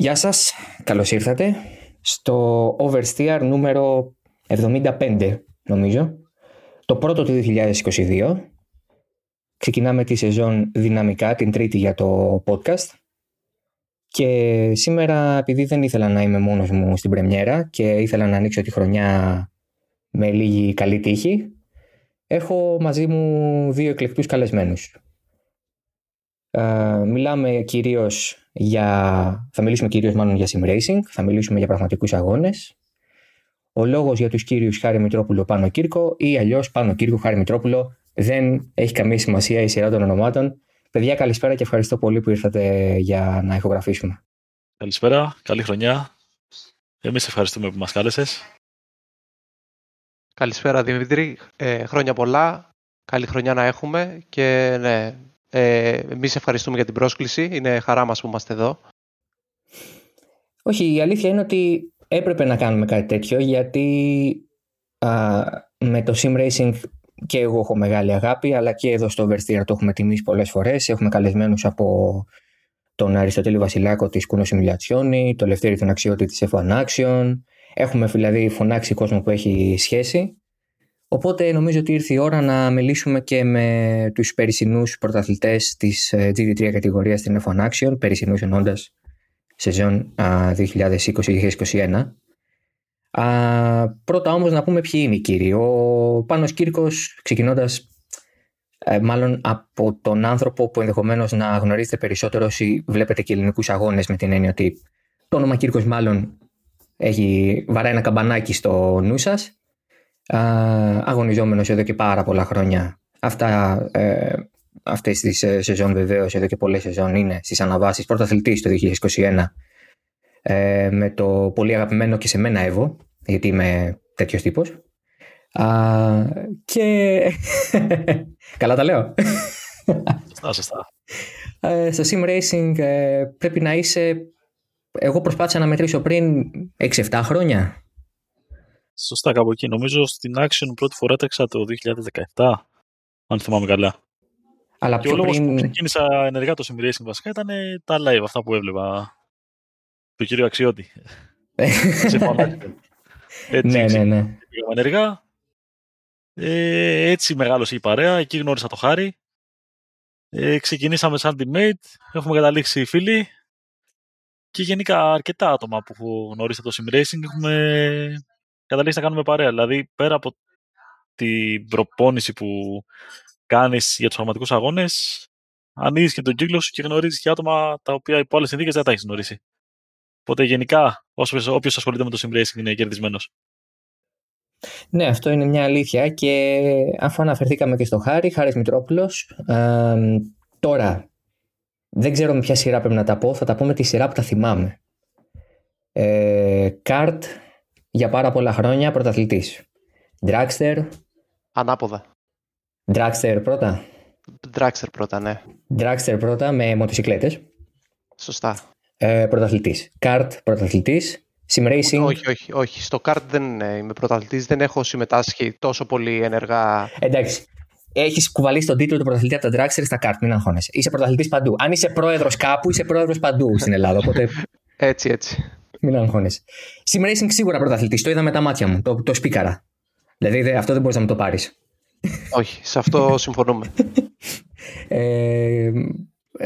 Γεια σας, καλώς ήρθατε στο Oversteer νούμερο 75 νομίζω, το πρώτο του 2022. Ξεκινάμε τη σεζόν δυναμικά, την τρίτη για το podcast. Και σήμερα, επειδή δεν ήθελα να είμαι μόνος μου στην πρεμιέρα και ήθελα να ανοίξω τη χρονιά με λίγη καλή τύχη, έχω μαζί μου δύο εκλεκτούς καλεσμένους. Uh, μιλάμε κυρίως για... Θα μιλήσουμε κυρίως μάλλον για sim racing, θα μιλήσουμε για πραγματικούς αγώνες. Ο λόγος για τους κύριους Χάρη Μητρόπουλο Πάνο Κύρκο ή αλλιώς Πάνο Κύρκο Χάρη Μητρόπουλο δεν έχει καμία σημασία η σειρά των ονομάτων. Παιδιά καλησπέρα και ευχαριστώ πολύ που ήρθατε για να ηχογραφήσουμε. Καλησπέρα, καλή χρονιά. Εμείς ευχαριστούμε που μας κάλεσες. Καλησπέρα Δημήτρη, ε, χρόνια πολλά, καλή χρονιά να έχουμε και ναι, ε, εμείς ευχαριστούμε για την πρόσκληση, είναι χαρά μας που είμαστε εδώ. Όχι, η αλήθεια είναι ότι έπρεπε να κάνουμε κάτι τέτοιο γιατί α, με το sim racing και εγώ έχω μεγάλη αγάπη αλλά και εδώ στο Oversteer το έχουμε τιμήσει πολλές φορές. Έχουμε καλεσμένους από τον Αριστοτέλη Βασιλάκο της Κουνο Simulazioni, το Λευτέρη τον Αξιώτη της F1 Action. Έχουμε δηλαδή φωνάξει κόσμο που έχει σχέση Οπότε νομίζω ότι ήρθε η ώρα να μιλήσουμε και με τους περσινούς πρωταθλητές της GT3 ε, κατηγορίας στην F1 Action, περσινούς ενώντας σεζόν 2020-2021. Πρώτα όμως να πούμε ποιοι είναι οι κύριοι. Ο Πάνος Κύρκος ξεκινώντας ε, μάλλον από τον άνθρωπο που ενδεχομένως να γνωρίζετε περισσότερο όσοι βλέπετε και ελληνικούς αγώνες με την έννοια ότι το όνομα Κύρκος μάλλον έχει βαράει ένα καμπανάκι στο νου σας αγωνιζόμενος εδώ και πάρα πολλά χρόνια. Αυτά, ε, αυτές τις ε, σεζόν βεβαίως εδώ και πολλές σεζόν είναι στις αναβάσεις. Πρωταθλητής το 2021 ε, με το πολύ αγαπημένο και σε μένα Εύω γιατί είμαι τέτοιος τύπος. Α, και καλά τα λέω. Σωστά, σωστά. Ε, στο sim racing ε, πρέπει να είσαι εγώ προσπάθησα να μετρήσω πριν 6-7 χρόνια Σωστά, κάπου εκεί. Νομίζω στην Action πρώτη φορά τρέξα το 2017, αν θυμάμαι καλά. Αλλά και ο λόγος πριν... που ξεκίνησα ενεργά το sim racing βασικά ήταν τα live, αυτά που έβλεπα του κύριο Αξιώτη. έτσι, ναι, ναι, ναι. ενεργά. Ε, έτσι μεγάλωσε η παρέα, εκεί γνώρισα το Χάρη. Ε, ξεκινήσαμε σαν teammate, έχουμε καταλήξει φίλοι και γενικά αρκετά άτομα που γνωρίσατε το sim racing έχουμε καταλήξει να κάνουμε παρέα. Δηλαδή, πέρα από την προπόνηση που κάνεις για τους πραγματικούς αγώνες, ανοίγεις και τον κύκλο σου και γνωρίζεις και άτομα τα οποία υπό άλλες συνθήκες δεν τα έχεις γνωρίσει. Οπότε γενικά, όποιος ασχολείται με το sim είναι κερδισμένος. Ναι, αυτό είναι μια αλήθεια και αφού αναφερθήκαμε και στο Χάρη, Χάρης Μητρόπουλος, ε, τώρα δεν ξέρω με ποια σειρά πρέπει να τα πω, θα τα πω με τη σειρά που τα θυμάμαι. Ε, Καρτ, για πάρα πολλά χρόνια πρωταθλητής. Dragster. Ανάποδα. Dragster πρώτα. Dragster πρώτα, ναι. Dragster πρώτα με μοτοσυκλέτες. Σωστά. Ε, πρωταθλητής. Kart πρωταθλητής. Sim Racing. Όχι, όχι, όχι. Στο kart δεν είμαι πρωταθλητής. Δεν έχω συμμετάσχει τόσο πολύ ενεργά. Εντάξει. Έχεις κουβαλήσει τον τίτλο του πρωταθλητή από τα Dragster στα kart. Μην αγχώνεσαι. Είσαι πρωταθλητής παντού. Αν είσαι πρόεδρος κάπου, είσαι πρόεδρος παντού στην Ελλάδα. Οπότε... έτσι, έτσι. Μην αγχώνεσαι. Sim Racing σίγουρα πρωταθλητής. Το είδα με τα μάτια μου. Το, το σπίκαρα. Δηλαδή αυτό δεν μπορείς να μου το πάρεις. Όχι, σε αυτό συμφωνούμε. ε,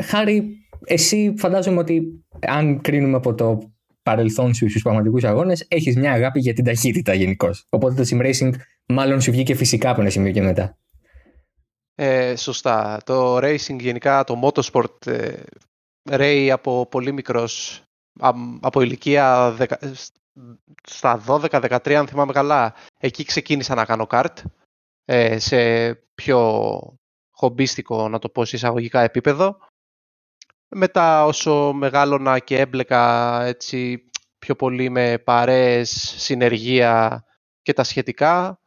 Χάρη, εσύ φαντάζομαι ότι αν κρίνουμε από το παρελθόν σου στους πραγματικούς αγώνες, έχεις μια αγάπη για την ταχύτητα γενικώ. Οπότε το sim racing μάλλον σου βγήκε φυσικά από ένα σημείο και μετά. Ε, σωστά. Το racing γενικά, το motorsport, ε, ρέει από πολύ μικρός από ηλικία στα 12-13 αν θυμάμαι καλά, εκεί ξεκίνησα να κάνω καρτ ε, σε πιο χομπίστικο, να το πω, εισαγωγικά επίπεδο. Μετά όσο μεγάλωνα και έμπλεκα έτσι πιο πολύ με παρέες, συνεργεία και τα σχετικά,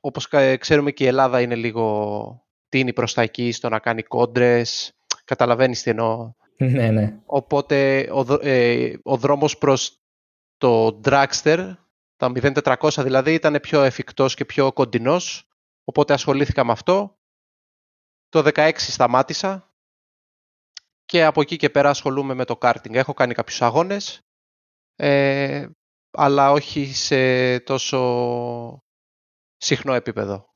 όπως ξέρουμε και η Ελλάδα είναι λίγο τίνη προς τα εκεί στο να κάνει κόντρες, καταλαβαίνεις τι εννοώ. Ναι, ναι. Οπότε ο, ε, ο δρόμος προς το dragster, τα 0400 δηλαδή, ήταν πιο εφικτός και πιο κοντινός. Οπότε ασχολήθηκα με αυτό. Το 16 σταμάτησα και από εκεί και πέρα ασχολούμαι με το karting. Έχω κάνει κάποιους αγώνες, ε, αλλά όχι σε τόσο συχνό επίπεδο.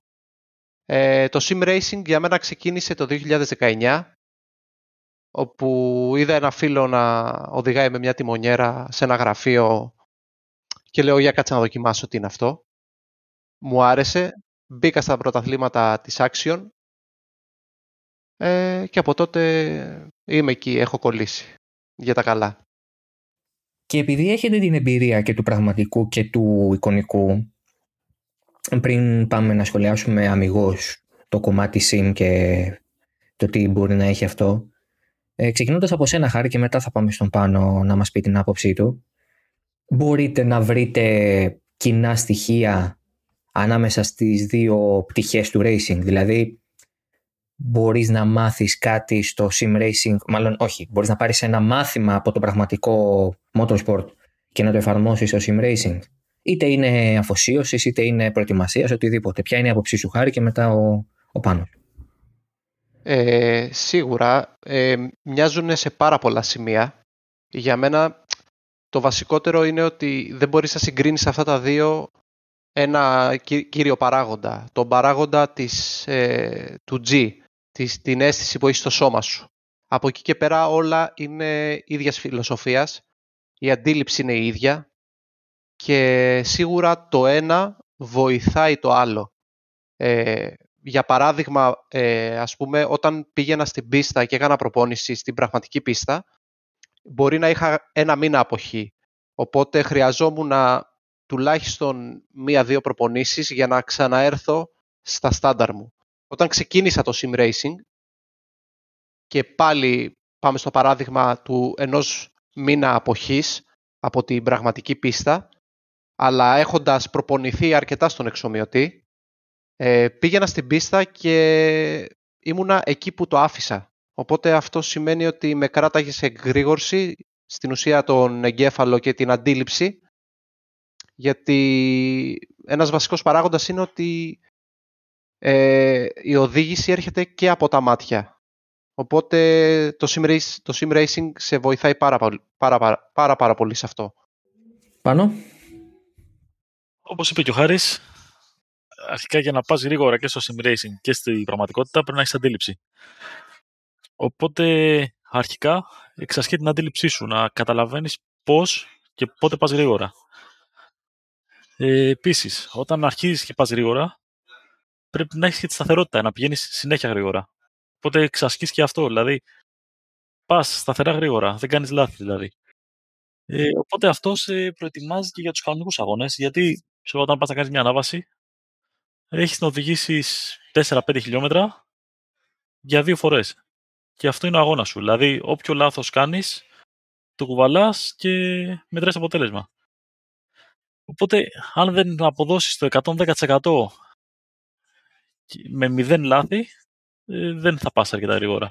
Ε, το sim racing για μένα ξεκίνησε το 2019 όπου είδα ένα φίλο να οδηγάει με μια τιμονιέρα σε ένα γραφείο και λέω για κάτσε να δοκιμάσω τι είναι αυτό. Μου άρεσε, μπήκα στα πρωταθλήματα της Action ε, και από τότε είμαι εκεί, έχω κολλήσει για τα καλά. Και επειδή έχετε την εμπειρία και του πραγματικού και του εικονικού, πριν πάμε να σχολιάσουμε αμυγός το κομμάτι sim και το τι μπορεί να έχει αυτό, ε, ξεκινώντας από σένα Χάρη και μετά θα πάμε στον πάνω να μας πει την άποψή του, μπορείτε να βρείτε κοινά στοιχεία ανάμεσα στις δύο πτυχές του racing, δηλαδή μπορείς να μάθεις κάτι στο sim racing, μάλλον όχι, μπορείς να πάρεις ένα μάθημα από το πραγματικό motorsport και να το εφαρμόσεις στο sim racing. Είτε είναι αφοσίωσης, είτε είναι προετοιμασίας, οτιδήποτε. Ποια είναι η άποψή σου, Χάρη, και μετά ο, ο Πάνος. Ε, σίγουρα ε, μοιάζουν σε πάρα πολλά σημεία. Για μένα το βασικότερο είναι ότι δεν μπορείς να συγκρίνεις αυτά τα δύο ένα κύριο παράγοντα. Τον παράγοντα της, ε, του G, της, την αίσθηση που έχεις στο σώμα σου. Από εκεί και πέρα όλα είναι ίδιας φιλοσοφίας. Η αντίληψη είναι η ίδια και σίγουρα το ένα βοηθάει το άλλο. Ε, για παράδειγμα, ε, ας πούμε, όταν πήγαινα στην πίστα και έκανα προπόνηση στην πραγματική πίστα, μπορεί να είχα ένα μήνα αποχή. Οπότε χρειαζόμουν να τουλάχιστον μία-δύο προπονήσεις για να ξαναέρθω στα στάνταρ μου. Όταν ξεκίνησα το sim racing και πάλι πάμε στο παράδειγμα του ενός μήνα αποχής από την πραγματική πίστα, αλλά έχοντας προπονηθεί αρκετά στον εξομοιωτή, ε, πήγαινα στην πίστα και ήμουνα εκεί που το άφησα. Οπότε αυτό σημαίνει ότι με κράταγες σε εγρήγορση, στην ουσία τον εγκέφαλο και την αντίληψη, γιατί ένας βασικός παράγοντας είναι ότι ε, η οδήγηση έρχεται και από τα μάτια. Οπότε το sim, το sim racing σε βοηθάει πάρα, πάρα, πάρα, πάρα, πάρα πολύ σε αυτό. Πάνω. Όπως είπε και ο Χάρης, αρχικά για να πας γρήγορα και στο sim racing και στην πραγματικότητα πρέπει να έχεις αντίληψη. Οπότε αρχικά εξασκεί την αντίληψή σου, να καταλαβαίνεις πώς και πότε πας γρήγορα. Ε, Επίσης, όταν αρχίζεις και πας γρήγορα, πρέπει να έχεις και τη σταθερότητα, να πηγαίνεις συνέχεια γρήγορα. Οπότε εξασκεί και αυτό. Δηλαδή, πας σταθερά γρήγορα, δεν κάνεις λάθη δηλαδή. Ε, οπότε αυτό σε προετοιμάζει και για τους κανονικούς αγώνες, γιατί ξέρω, όταν πας να κάνεις μια ανάβαση, έχεις να οδηγήσεις 4-5 χιλιόμετρα για δύο φορές. Και αυτό είναι ο αγώνας σου. Δηλαδή, όποιο λάθος κάνεις, το κουβαλάς και μετράει αποτέλεσμα. Οπότε, αν δεν αποδώσεις το 110% με μηδέν λάθη, ε, δεν θα πας αρκετά γρήγορα.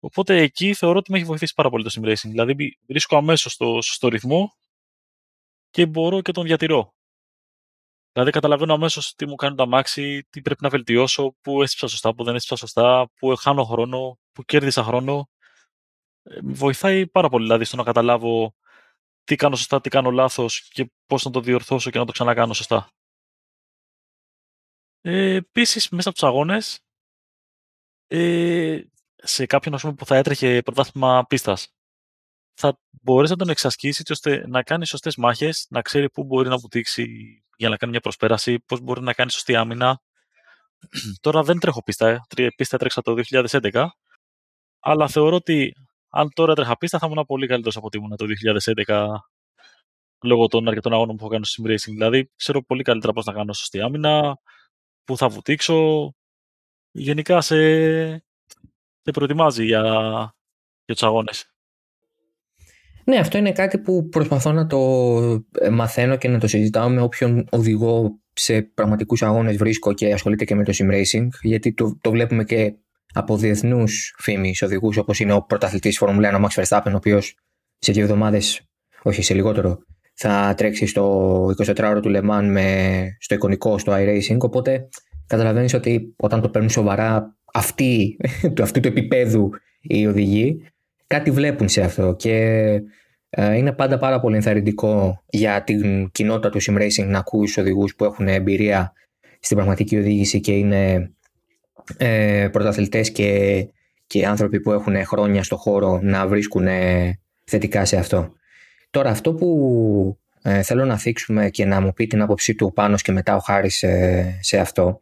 Οπότε εκεί θεωρώ ότι με έχει βοηθήσει πάρα πολύ το sim racing. Δηλαδή βρίσκω αμέσως στο, στο ρυθμό και μπορώ και τον διατηρώ. Δηλαδή καταλαβαίνω αμέσως τι μου κάνει το αμάξι, τι πρέπει να βελτιώσω, πού έστειψα σωστά, πού δεν έστειψα σωστά, πού χάνω χρόνο, πού κέρδισα χρόνο. Ε, βοηθάει πάρα πολύ δηλαδή στο να καταλάβω τι κάνω σωστά, τι κάνω λάθος και πώς να το διορθώσω και να το ξανακάνω σωστά. Ε, Επίσης, μέσα από τους αγώνες, ε, σε κάποιον ας πούμε, που θα έτρεχε πρωτάθλημα πίστας, θα μπορέσει να τον εξασκήσεις ώστε να κάνει σωστές μάχες, να ξέρει πού μπορεί να βουτήξει για να κάνει μια προσπέραση, πώς μπορεί να κάνει σωστή άμυνα. Τώρα δεν τρέχω πίστα, ε. πίστα τρέξα το 2011, αλλά θεωρώ ότι αν τώρα τρέχα πίστα θα ήμουν πολύ καλύτερος από ότι ήμουν το 2011 λόγω των αρκετών αγώνων που έχω κάνει στο sim racing. Δηλαδή, ξέρω πολύ καλύτερα πώς να κάνω σωστή άμυνα, πού θα βουτήξω. Γενικά σε, σε προετοιμάζει για, για τους αγώνες. Ναι, αυτό είναι κάτι που προσπαθώ να το ε, μαθαίνω και να το συζητάω με όποιον οδηγό σε πραγματικούς αγώνες βρίσκω και ασχολείται και με το sim racing, γιατί το, το βλέπουμε και από διεθνούς φήμης οδηγούς, όπως είναι ο πρωταθλητής Φόρμουλα 1, ο Max Verstappen, ο οποίος σε δύο εβδομάδες, όχι σε λιγότερο, θα τρέξει στο 24ωρο του Le Mans με, στο εικονικό, στο iRacing. Οπότε καταλαβαίνεις ότι όταν το παίρνουν σοβαρά αυτοί, του αυτού του επίπεδου οι οδηγοί, κάτι βλέπουν σε αυτό και ε, είναι πάντα πάρα πολύ ενθαρρυντικό για την κοινότητα του sim racing να ακούει οδηγούς που έχουν εμπειρία στην πραγματική οδήγηση και είναι ε, πρωταθλητές και, και άνθρωποι που έχουν χρόνια στο χώρο να βρίσκουν θετικά σε αυτό. Τώρα αυτό που ε, θέλω να θίξουμε και να μου πει την άποψή του πάνω και μετά ο Χάρης σε αυτό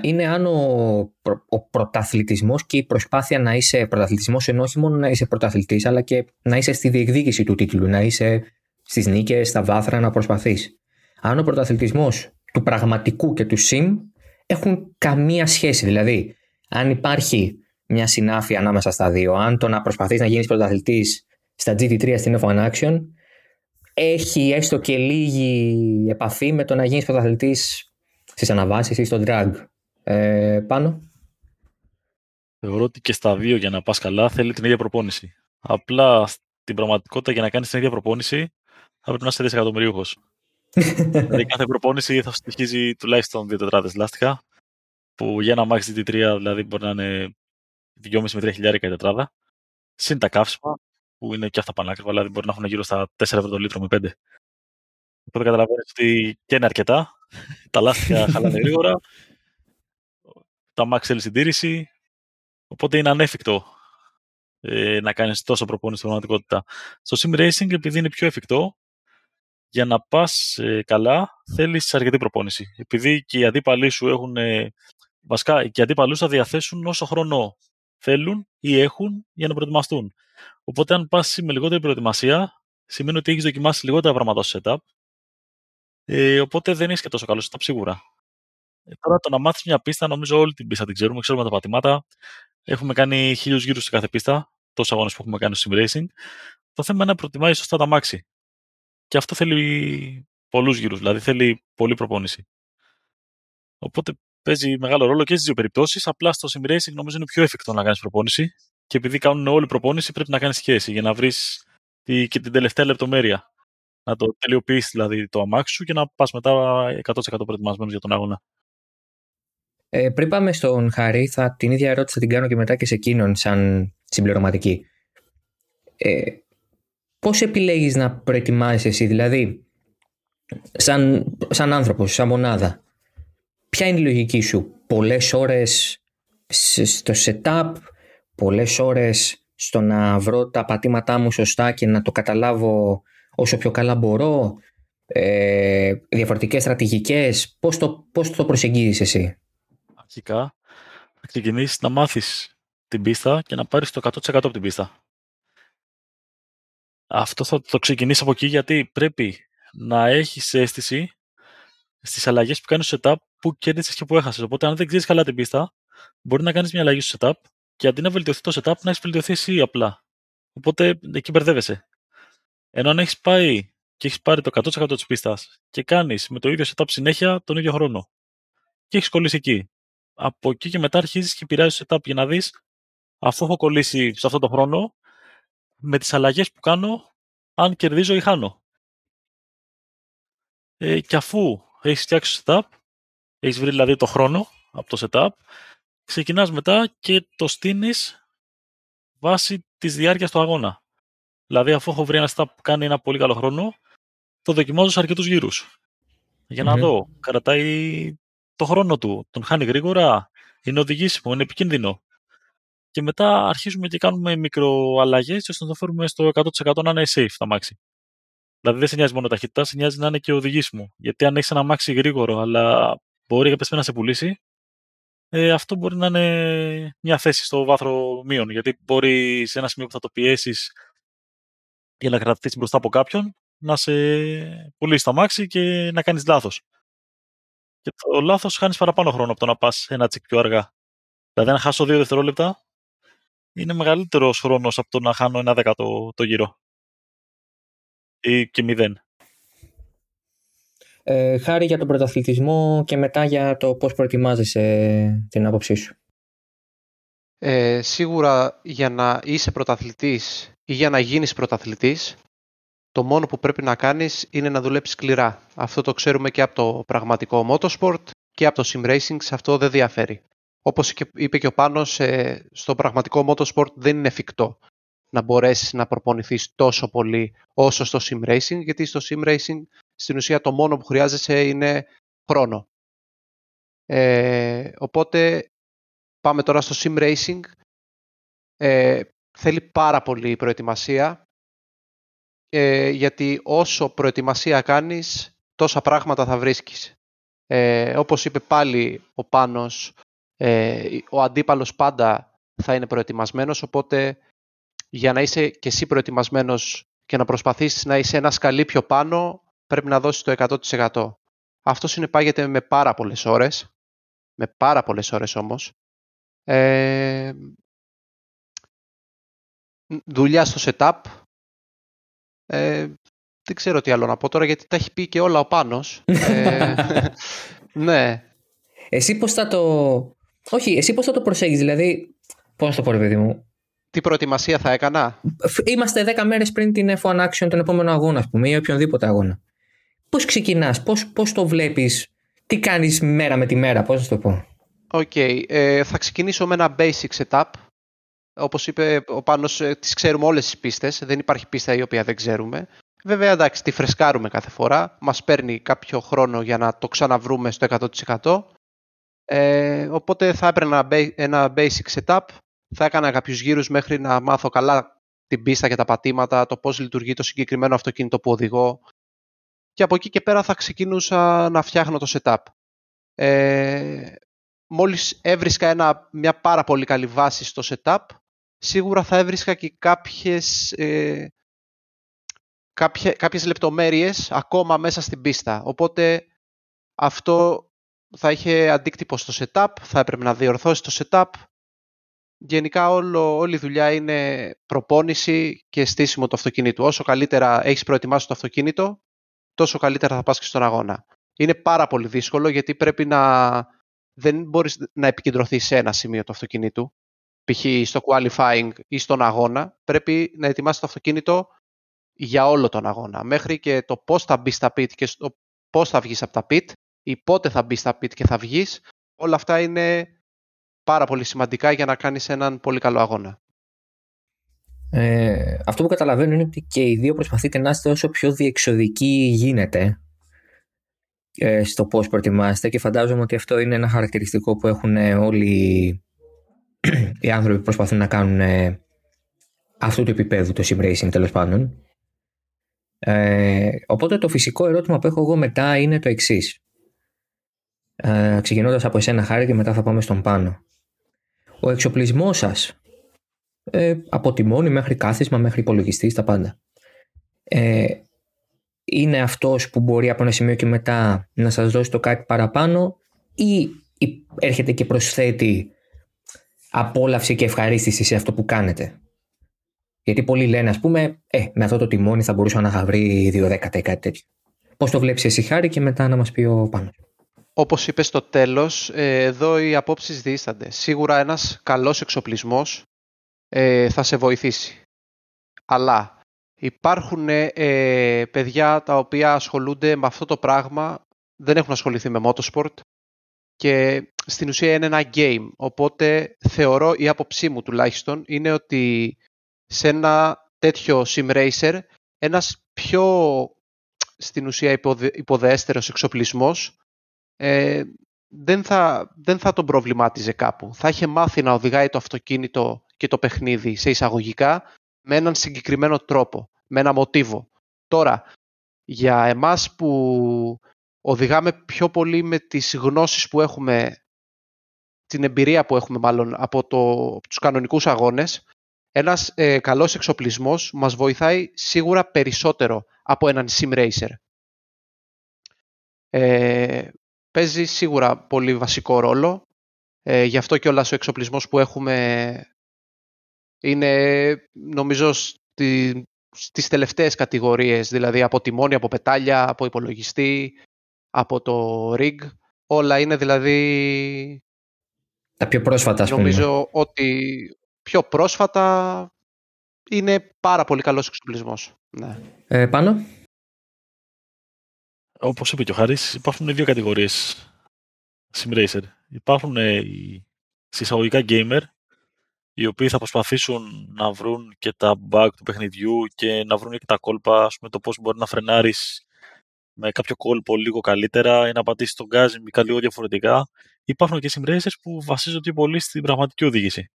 είναι αν ο, ο πρωταθλητισμός και η προσπάθεια να είσαι πρωταθλητισμός ενώ όχι μόνο να είσαι πρωταθλητής αλλά και να είσαι στη διεκδίκηση του τίτλου, να είσαι στις νίκες, στα βάθρα, να προσπαθείς. Αν ο πρωταθλητισμός του πραγματικού και του sim έχουν καμία σχέση, δηλαδή αν υπάρχει μια συνάφεια ανάμεσα στα δύο, αν το να προσπαθείς να γίνεις πρωταθλητής στα GT3 στην F1 Action έχει έστω και λίγη επαφή με το να γίνεις πρωταθλητής στις αναβάσεις ή στο drag. Ε, πάνω. Θεωρώ ότι και στα δύο για να πας καλά θέλει την ίδια προπόνηση. Απλά στην πραγματικότητα για να κάνεις την ίδια προπόνηση θα πρέπει να είσαι δισεκατομμυρίουχος. δηλαδή κάθε προπόνηση θα στοιχίζει τουλάχιστον δύο τετράδες λάστιχα που για ένα Max GT3 δηλαδή μπορεί να είναι 2,5 με 3 χιλιάρικα η τετράδα. Συν τα καύσιμα που είναι και αυτά πανάκριβα, δηλαδή μπορεί να έχουν γύρω στα 4 ευρώ το λίτρο με 5. Οπότε καταλαβαίνεις ότι και είναι αρκετά. Τα λάστιχα χαλάνε γρήγορα. Τα Max θέλει συντήρηση. Οπότε είναι ανέφικτο ε, να κάνεις τόσο προπόνηση στην πραγματικότητα. Στο Sim Racing, επειδή είναι πιο εφικτό, για να πας ε, καλά θέλεις αρκετή προπόνηση. Επειδή και οι αντίπαλοι σου έχουν. Ε, βασικά, και οι αντίπαλοι θα διαθέσουν όσο χρόνο θέλουν ή έχουν για να προετοιμαστούν. Οπότε, αν πας με λιγότερη προετοιμασία, σημαίνει ότι έχεις δοκιμάσει λιγότερα πράγματα στο setup ε, οπότε δεν είσαι και τόσο καλός setup σίγουρα. Ε, τώρα το να μάθεις μια πίστα, νομίζω όλη την πίστα την ξέρουμε, ξέρουμε τα πατημάτα. Έχουμε κάνει χίλιους γύρους σε κάθε πίστα, τόσους αγώνες που έχουμε κάνει στο sim racing. Το θέμα είναι να προτιμάει σωστά τα μάξι. Και αυτό θέλει πολλούς γύρους, δηλαδή θέλει πολλή προπόνηση. Οπότε παίζει μεγάλο ρόλο και στις δύο περιπτώσεις. Απλά στο sim racing νομίζω είναι πιο εφικτό να κάνεις προπόνηση. Και επειδή κάνουν όλη προπόνηση, πρέπει να κάνεις σχέση για να βρεις και την τελευταία λεπτομέρεια να το τελειοποιήσεις δηλαδή το αμάξι σου και να πας μετά 100% προετοιμασμένος για τον αγώνα. Ε, πριν πάμε στον Χαρή, θα, την ίδια ερώτηση θα την κάνω και μετά και σε εκείνον σαν συμπληρωματική. Ε, πώς επιλέγεις να προετοιμάζεσαι εσύ, δηλαδή, σαν, σαν άνθρωπος, σαν μονάδα, ποια είναι η λογική σου, πολλές ώρες στο setup, πολλές ώρες στο να βρω τα πατήματά μου σωστά και να το καταλάβω όσο πιο καλά μπορώ, ε, διαφορετικές στρατηγικές, πώς το, πώς το προσεγγίζεις εσύ; Αρχικά, θα ξεκινήσεις να μάθεις την πίστα και να πάρεις το 100% από την πίστα. Αυτό θα το ξεκινήσεις από εκεί γιατί πρέπει να έχεις αίσθηση στις αλλαγές που κάνεις στο setup που κέρδισες και που έχασες. Οπότε αν δεν ξέρεις καλά την πίστα, μπορεί να κάνεις μια αλλαγή στο setup και αντί να βελτιωθεί το setup, να έχει βελτιωθεί εσύ απλά. Οπότε εκεί μπερδεύεσαι. Ενώ αν έχεις πάει και έχεις πάρει το 100% της πίστας και κάνεις με το ίδιο setup συνέχεια τον ίδιο χρόνο και έχεις κολλήσει εκεί. Από εκεί και μετά αρχίζεις και επηρεάζεις το setup για να δεις, αφού έχω κολλήσει σε αυτό το χρόνο, με τις αλλαγές που κάνω, αν κερδίζω ή χάνω. Ε, και αφού έχεις φτιάξει το setup, έχεις βρει δηλαδή το χρόνο από το setup, ξεκινάς μετά και το στείνεις βάσει της διάρκειας του αγώνα. Δηλαδή, αφού έχω βρει ένα setup που κάνει ένα πολύ καλό χρόνο, το δοκιμάζω σε αρκετούς γύρους. Για να δω. Κρατάει το χρόνο του. Τον χάνει γρήγορα. Είναι οδηγήσιμο. Είναι επικίνδυνο. Και μετά αρχίζουμε και κάνουμε μικροαλλαγές ώστε να το φέρουμε στο 100% να είναι safe τα μάξι. Δηλαδή δεν σε νοιάζει μόνο ταχύτητα, σε νοιάζει να είναι και οδηγήσιμο. Γιατί αν έχεις ένα μάξι γρήγορο, αλλά μπορεί κάποια να σε πουλήσει, ε, αυτό μπορεί να είναι μια θέση στο βάθρο μείον. Γιατί μπορεί σε ένα σημείο που θα το πιέσεις για να κρατήσει μπροστά από κάποιον, να σε πουλήσει το αμάξι και να κάνεις λάθος. Και το λάθος χάνεις παραπάνω χρόνο από το να πας ένα τσικ πιο αργά. Δηλαδή, αν χάσω δύο δευτερόλεπτα, είναι μεγαλύτερος χρόνος από το να χάνω ένα δέκατο το γύρο. Ή και μηδέν. Ε, χάρη για τον πρωταθλητισμό και μετά για το πώς προετοιμάζεσαι την άποψή σου. Ε, σίγουρα για να είσαι πρωταθλητής ή για να γίνεις πρωταθλητής, το μόνο που πρέπει να κάνεις είναι να δουλέψεις σκληρά. Αυτό το ξέρουμε και από το πραγματικό motorsport και από το sim racing, σε αυτό δεν διαφέρει. όπως είπε και ο Πάνος, ε, στο πραγματικό motorsport δεν είναι εφικτό να μπορέσεις να προπονηθείς τόσο πολύ όσο στο sim racing, γιατί στο sim racing στην ουσία το μόνο που χρειάζεσαι είναι χρόνο. Ε, οπότε πάμε τώρα στο sim racing. Ε, θέλει πάρα πολύ προετοιμασία, ε, γιατί όσο προετοιμασία κάνεις, τόσα πράγματα θα βρίσκεις. Ε, όπως είπε πάλι ο Πάνος, ε, ο αντίπαλος πάντα θα είναι προετοιμασμένος, οπότε για να είσαι και εσύ προετοιμασμένος και να προσπαθήσεις να είσαι ένας σκαλί πιο πάνω, πρέπει να δώσεις το 100%. Αυτός συνεπάγεται με πάρα πολλές ώρες, με πάρα πολλές ώρες όμως. Ε, δουλειά στο setup. Ε, δεν ξέρω τι άλλο να πω τώρα γιατί τα έχει πει και όλα ο Πάνος. ε, ναι. Εσύ πώς θα το... Όχι, εσύ πώς θα το προσέγγεις, δηλαδή... Πώς θα το πω ρε παιδί μου. Τι προετοιμασία θα έκανα; Είμαστε 10 μέρες πριν την F1 Action, τον επόμενο αγώνα, ας πούμε, ή οποιονδήποτε αγώνα. Πώς ξεκινάς, πώς, πώς το βλέπεις, τι κάνεις μέρα με τη μέρα, πώς θα το πω. OK, okay, ε, θα ξεκινήσω με ένα basic setup. Όπως είπε ο Πάνος, ε, τις ξέρουμε όλες τις πίστες, δεν υπάρχει πίστα η οποία δεν ξέρουμε. Βέβαια, εντάξει, τη φρεσκάρουμε κάθε φορά. Μας παίρνει κάποιο χρόνο για να το ξαναβρούμε στο 100%. Ε, οπότε θα έπαιρνα ένα basic setup. Θα έκανα κάποιους γύρους μέχρι να μάθω καλά την πίστα και τα πατήματα, το πώς λειτουργεί το συγκεκριμένο αυτοκίνητο που οδηγώ. Και από εκεί και πέρα θα ξεκινούσα να φτιάχνω το setup. Ε, μόλις έβρισκα ένα, μια πάρα πολύ καλή βάση στο setup, σίγουρα θα έβρισκα και κάποιες ε, κάποια, κάποιες λεπτομέρειες ακόμα μέσα στην πίστα. Οπότε αυτό θα είχε αντίκτυπο στο setup, θα έπρεπε να διορθώσει το setup. Γενικά όλο, όλη η δουλειά είναι προπόνηση και στήσιμο του αυτοκίνητου. Όσο καλύτερα έχεις προετοιμάσει το αυτοκίνητο, τόσο καλύτερα θα πας και στον αγώνα. Είναι πάρα πολύ δύσκολο γιατί πρέπει να... Δεν μπορείς να επικεντρωθείς σε ένα σημείο του αυτοκίνητου. Π.χ. στο qualifying ή στον αγώνα. Πρέπει να ετοιμάσεις το αυτοκίνητο για όλο τον αγώνα. Μέχρι και το πώς θα μπεις στα pit και το πώς θα βγεις από τα pit ή πότε θα μπεις στα pit και θα βγεις. Όλα αυτά είναι πάρα πολύ σημαντικά για να κάνεις έναν πολύ καλό αγώνα. Ε, αυτό που καταλαβαίνω είναι ότι και οι δύο προσπαθείτε να είστε όσο πιο διεξοδικοί γίνεται ε, στο πώς προετοιμάστε και φαντάζομαι ότι αυτό είναι ένα χαρακτηριστικό που έχουν όλοι οι άνθρωποι που προσπαθούν να κάνουν ε, αυτού του επίπεδου το sim racing τέλος πάντων. Ε, οπότε το φυσικό ερώτημα που έχω εγώ μετά είναι το εξής. Ε, ξεκινώντας από εσένα Χάρη και μετά θα πάμε στον πάνω. Ο εξοπλισμός σας, ε, από τιμόνι μέχρι κάθισμα, μέχρι υπολογιστής, τα πάντα, ε, είναι αυτός που μπορεί από ένα σημείο και μετά να σας δώσει το κάτι παραπάνω ή έρχεται και προσθέτει απόλαυση και ευχαρίστηση σε αυτό που κάνετε; Γιατί πολλοί λένε, ας πούμε, ε, με αυτό το τιμόνι θα μπορούσα να είχα βρει δύο δέκατα ή κάτι τέτοιο. Πώς το βλέπεις εσύ, Χάρη, και μετά να μας πει ο Πάνος; Όπως είπες στο τέλος, ε, εδώ οι απόψεις δίστανται. Σίγουρα ένας καλός εξοπλισμός ε, θα σε βοηθήσει. Αλλά υπάρχουν ε, παιδιά τα οποία ασχολούνται με αυτό το πράγμα, δεν έχουν ασχοληθεί με motorsport και στην ουσία είναι ένα game. Οπότε θεωρώ, η άποψή μου τουλάχιστον, είναι ότι σε ένα τέτοιο sim racer ένας πιο στην ουσία υποδε, υποδέστερος εξοπλισμός ε, δεν, θα, δεν θα τον προβλημάτιζε κάπου. Θα είχε μάθει να οδηγάει το αυτοκίνητο και το παιχνίδι σε εισαγωγικά με έναν συγκεκριμένο τρόπο, με ένα μοτίβο. Τώρα, για εμάς που οδηγάμε πιο πολύ με τις γνώσεις που έχουμε, την εμπειρία που έχουμε μάλλον από, το, από τους κανονικούς αγώνες, ένας ε, καλός εξοπλισμός μας βοηθάει σίγουρα περισσότερο από έναν sim racer. Ε, παίζει σίγουρα πολύ βασικό ρόλο. Ε, γι' αυτό και όλας ο εξοπλισμός που έχουμε είναι νομίζω στη, στις τελευταίες κατηγορίες, δηλαδή από τιμόνι, από πετάλια, από υπολογιστή, από το rig. Όλα είναι δηλαδή... Τα πιο πρόσφατα, Νομίζω ότι πιο πρόσφατα είναι πάρα πολύ καλός εξοπλισμός. Ναι. Ε, πάνω. Όπως είπε και ο Χάρης, υπάρχουν δύο κατηγορίες sim racer. Υπάρχουν ε, οι συσσαγωγικά gamer, οι οποίοι θα προσπαθήσουν να βρουν και τα bug του παιχνιδιού και να βρουν και τα κόλπα, με το πώς μπορεί να φρενάρεις με κάποιο κόλπο λίγο καλύτερα ή να πατήσεις τον γκάζι με λίγο διαφορετικά. Υπάρχουν και simracers που βασίζονται πολύ στην πραγματική οδήγηση.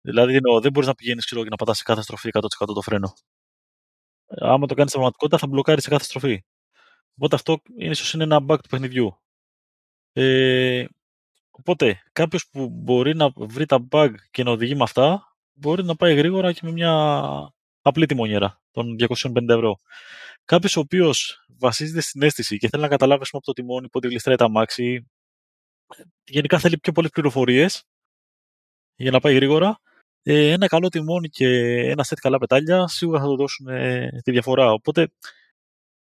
Δηλαδή, δεν μπορείς να πηγαίνεις και να πατάς σε κάθε στροφή 100% το φρένο. Άμα το κάνεις στην πραγματικότητα, θα μπλοκάρεις σε κάθε στροφή. Οπότε αυτό ίσως είναι ένα bug του παιχνιδιού. Ε, οπότε, κάποιος που μπορεί να βρει τα bug και να οδηγεί με αυτά, μπορεί να πάει γρήγορα και με μια απλή τιμονιέρα των 250 ευρώ. Κάποιος ο οποίος βασίζεται στην αίσθηση και θέλει να καταλάβει από το τιμόνι πότε γλιστράει τα μάξι, γενικά θέλει πιο πολλές πληροφορίες για να πάει γρήγορα. Ε, ένα καλό τιμόνι και ένα σετ καλά πετάλια σίγουρα θα του δώσουν ε, τη διαφορά. Οπότε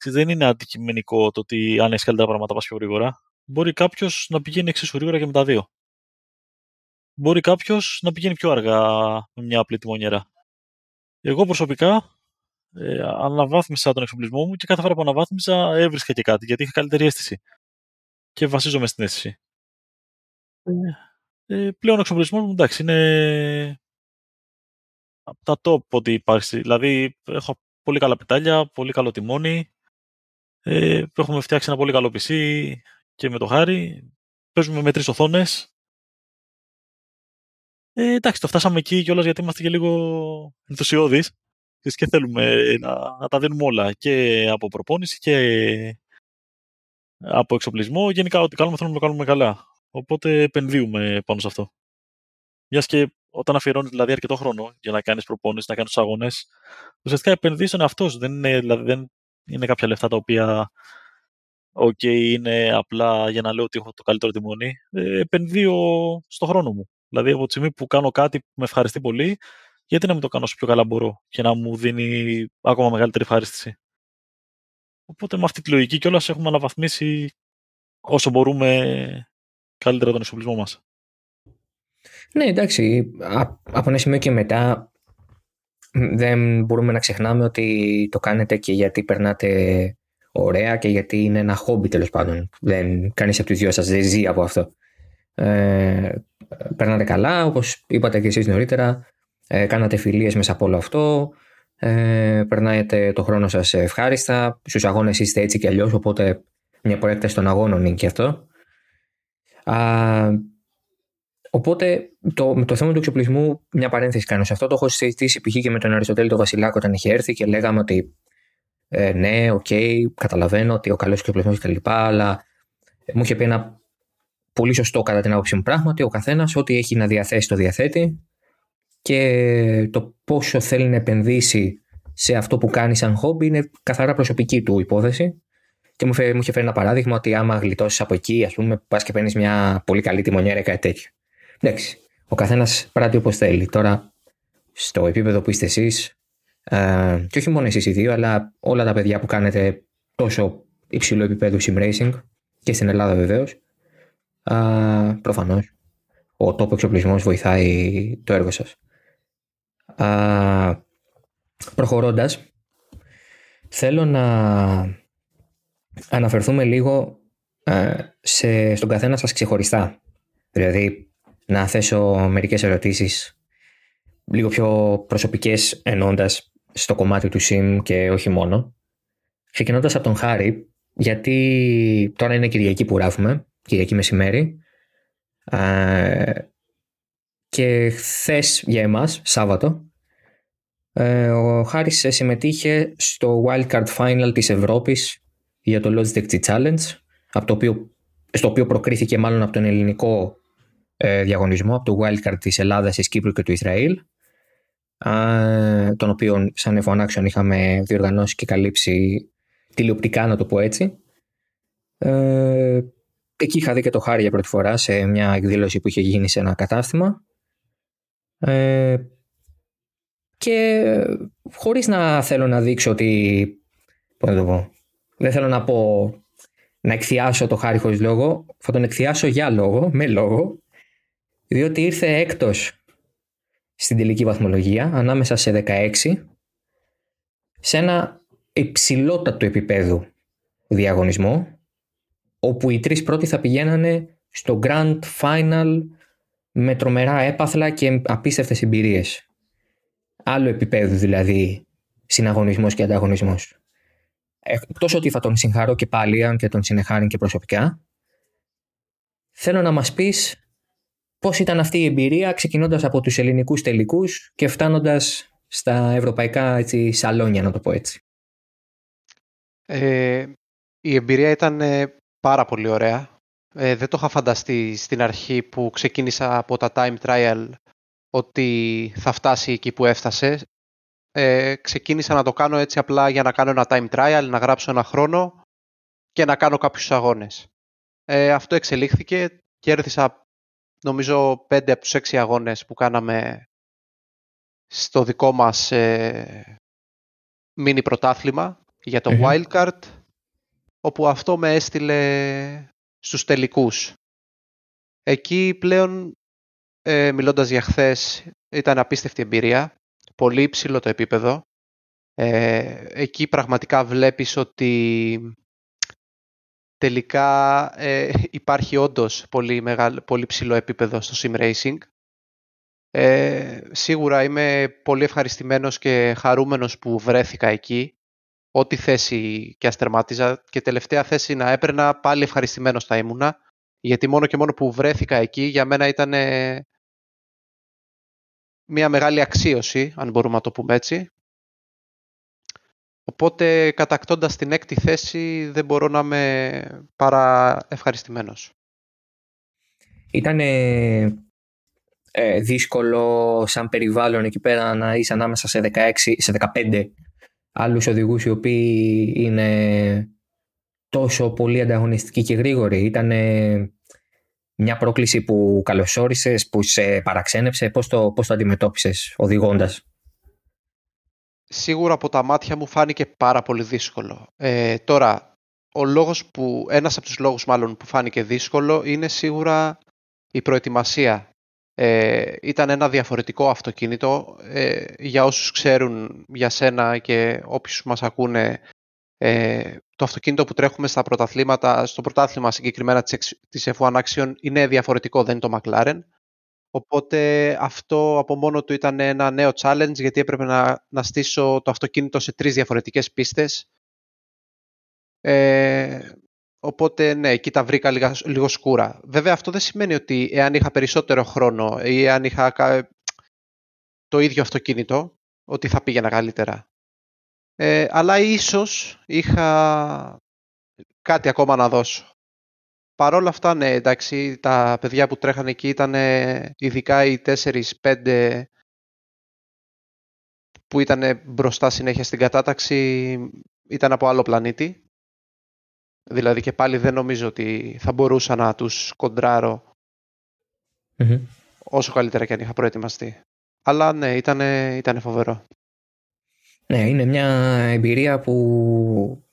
δεν είναι αντικειμενικό το ότι αν έχεις καλύτερα πράγματα πας πιο γρήγορα. Μπορεί κάποιος να πηγαίνει εξίσου γρήγορα και με τα δύο. Μπορεί κάποιος να πηγαίνει πιο αργά με μια απλή τιμονιέρα. Εγώ προσωπικά ε, αναβάθμισα τον εξοπλισμό μου και κάθε φορά που αναβάθμισα έβρισκα και κάτι γιατί είχα καλύτερη αίσθηση. Και βασίζομαι στην αίσθηση. Ε, ε πλέον ο εξοπλισμός μου εντάξει είναι από τα top ότι υπάρχει. Δηλαδή έχω πολύ καλά πετάλια, πολύ καλό τιμόνι. Ε, έχουμε φτιάξει ένα πολύ καλό PC και με το χάρι. Παίζουμε με τρεις οθόνες. Ε, εντάξει, το φτάσαμε εκεί κιόλας γιατί είμαστε και λίγο ενθουσιώδεις και θέλουμε να, να τα δίνουμε όλα και από προπόνηση και από εξοπλισμό. Γενικά, ό,τι κάνουμε θέλουμε να το κάνουμε καλά. Οπότε επενδύουμε πάνω σε αυτό. Μιας και όταν αφιερώνεις δηλαδή αρκετό χρόνο για να κάνεις προπόνηση, να κάνεις τους αγώνες, ουσιαστικά επενδύεις στον εαυτό σου. Δεν είναι, δηλαδή, δεν είναι κάποια λεφτά τα οποία OK, είναι απλά για να λέω ότι έχω το καλύτερο τιμόνι. Ε, επενδύω στο χρόνο μου. Δηλαδή, από τη στιγμή που κάνω κάτι που με ευχαριστεί πολύ, γιατί να μην το κάνω όσο πιο καλά μπορώ και να μου δίνει ακόμα μεγαλύτερη ευχαρίστηση. Οπότε με αυτή τη λογική κιόλας έχουμε αναβαθμίσει όσο μπορούμε καλύτερα τον εξοπλισμό μας. Ναι, εντάξει. Από ένα σημείο και μετά δεν μπορούμε να ξεχνάμε ότι το κάνετε και γιατί περνάτε ωραία και γιατί είναι ένα χόμπι τέλος πάντων. Δεν, κανείς από τους δυο σας δεν ζει από αυτό. Ε, περνάτε καλά, όπως είπατε και εσείς νωρίτερα, ε, κάνατε φιλίες μέσα από όλο αυτό, ε, περνάτε το χρόνο σας ευχάριστα, στους αγώνες είστε έτσι και αλλιώς, οπότε μια προέκταση των αγώνων είναι και αυτό. Α, Οπότε το, το θέμα του εξοπλισμού, μια παρένθεση κάνω σε αυτό, το έχω συζητήσει π.χ. και με τον Αριστοτέλη τον Βασιλάκο όταν είχε έρθει και λέγαμε ότι ε, ναι, OK, okay, καταλαβαίνω ότι ο καλός εξοπλισμός κτλ. Αλλά μου είχε πει ένα πολύ σωστό κατά την άποψή μου πράγμα ότι ο καθένας ό,τι έχει να διαθέσει το διαθέτει και το πόσο θέλει να επενδύσει σε αυτό που κάνει σαν χόμπι είναι καθαρά προσωπική του υπόθεση. Και μου, μου είχε φέρει ένα παράδειγμα ότι άμα γλιτώσεις από εκεί, ας πούμε, πας και παίρνεις μια πολύ καλή τιμονιέρα ή κάτι τέτοιο. Εντάξει, ο καθένας πράττει όπως θέλει. Τώρα, στο επίπεδο που είστε εσείς, ε, και όχι μόνο εσείς οι δύο, αλλά όλα τα παιδιά που κάνετε τόσο υψηλό επίπεδο sim racing και στην Ελλάδα βεβαίως, ε, προφανώς ο τόπο εξοπλισμός βοηθάει το έργο σας. Ε, Προχωρώντας, θέλω να αναφερθούμε λίγο ε, σε, στον καθένα σας ξεχωριστά. Δηλαδή, να θέσω μερικές ερωτήσεις λίγο πιο προσωπικές ενώντας στο κομμάτι του ΣΥΜ και όχι μόνο. Ξεκινώντας από τον Χάρη, γιατί τώρα είναι Κυριακή που γράφουμε, Κυριακή μεσημέρι, και χθες για εμάς, Σάββατο, ε, ο Χάρης συμμετείχε στο Wildcard Final της Ευρώπης για το Logitech Challenge, από το οποίο, στο οποίο προκρίθηκε μάλλον από τον ελληνικό ε, διαγωνισμό από το wildcard της Ελλάδας, της Κύπρου και του Ισραήλ τον οποίο σαν F1 είχαμε διοργανώσει και καλύψει τηλεοπτικά να το πω έτσι. Ε, εκεί είχα δει και το Χάρη για πρώτη φορά σε μια εκδήλωση που είχε γίνει σε ένα κατάστημα ε, και χωρίς να θέλω να δείξω ότι πώς να το πω δεν θέλω να πω να εκθιάσω το Χάρη χωρίς λόγο θα τον εκθιάσω για λόγο, με λόγο διότι ήρθε έκτος στην τελική βαθμολογία ανάμεσα σε 16 σε ένα υψηλότατο επίπεδο διαγωνισμό όπου οι τρεις πρώτοι θα πηγαίνανε στο Grand Final με τρομερά έπαθλα και απίστευτες εμπειρίες. Άλλο επίπεδο δηλαδή συναγωνισμός και ανταγωνισμός. Εκτός ότι θα τον συγχαρώ και πάλι, αν και τον συνεχάρει και προσωπικά, θέλω να μας πεις πώς ήταν αυτή η εμπειρία ξεκινώντας από τους ελληνικούς τελικούς και φτάνοντας στα ευρωπαϊκά έτσι, σαλόνια, να το πω έτσι. Ε, η εμπειρία ήταν ε, πάρα πολύ ωραία. Ε, δεν το είχα φανταστεί στην αρχή που ξεκίνησα από τα time trial ότι θα φτάσει εκεί που έφτασε. Ε, ξεκίνησα να το κάνω έτσι απλά για να κάνω ένα time trial, να γράψω ένα χρόνο και να κάνω κάποιους αγώνες. Ε, αυτό εξελίχθηκε, κέρδισα νομίζω πέντε από τους έξι αγώνες που κάναμε στο δικό μας ε, mini πρωτάθλημα για το Wildcard, όπου αυτό με έστειλε στους τελικούς. Εκεί πλέον, ε, μιλώντας για χθες, ήταν απίστευτη εμπειρία, πολύ υψηλό το επίπεδο. Ε, εκεί πραγματικά βλέπεις ότι τελικά ε, υπάρχει όντως πολύ, μεγάλο, πολύ ψηλό επίπεδο στο sim racing. Ε, σίγουρα είμαι πολύ ευχαριστημένος και χαρούμενος που βρέθηκα εκεί. Ό,τι θέση και αστερμάτιζα και τελευταία θέση να έπαιρνα πάλι ευχαριστημένος θα ήμουνα. Γιατί μόνο και μόνο που βρέθηκα εκεί για μένα ήταν μια μεγάλη αξίωση, αν μπορούμε να το πούμε έτσι. Οπότε κατακτώντας την έκτη θέση δεν μπορώ να είμαι παρά ευχαριστημένος. Ήταν ε, δύσκολο σαν περιβάλλον εκεί πέρα να είσαι ανάμεσα σε, 16, σε 15 άλλους οδηγούς οι οποίοι είναι τόσο πολύ ανταγωνιστικοί και γρήγοροι. Ήταν μια πρόκληση που καλωσόρισες, που σε παραξένεψε. Πώς το, πώς το αντιμετώπισες οδηγώντας; Σίγουρα από τα μάτια μου φάνηκε πάρα πολύ δύσκολο. Ε, τώρα, ο λόγος που, ένας από τους λόγους μάλλον που φάνηκε δύσκολο είναι σίγουρα η προετοιμασία. Ε, ήταν ένα διαφορετικό αυτοκίνητο. Ε, για όσους ξέρουν για σένα και όποιους μας ακούνε, ε, το αυτοκίνητο που τρέχουμε στα πρωταθλήματα, στο πρωτάθλημα συγκεκριμένα της F1 Action είναι διαφορετικό, δεν είναι το McLaren. Οπότε αυτό από μόνο του ήταν ένα νέο challenge γιατί έπρεπε να, να στήσω το αυτοκίνητο σε τρεις διαφορετικές πίστες. Ε, οπότε ναι, εκεί τα βρήκα λίγο, λίγο σκούρα. Βέβαια αυτό δεν σημαίνει ότι εάν είχα περισσότερο χρόνο ή εάν είχα το ίδιο αυτοκίνητο, ότι θα πήγαινα καλύτερα. Ε, αλλά ίσως είχα κάτι ακόμα να δώσω. Παρ' όλα αυτά, ναι, εντάξει, τα παιδιά που τρέχανε εκεί ήταν ειδικά οι 4-5 που ήταν μπροστά συνέχεια στην κατάταξη, ήταν από άλλο πλανήτη. Δηλαδή και πάλι δεν νομίζω ότι θα μπορούσα να τους κοντραρω όσο καλύτερα και αν είχα προετοιμαστεί. Αλλά ναι, ήταν, ήταν φοβερό. Ναι, είναι μια εμπειρία που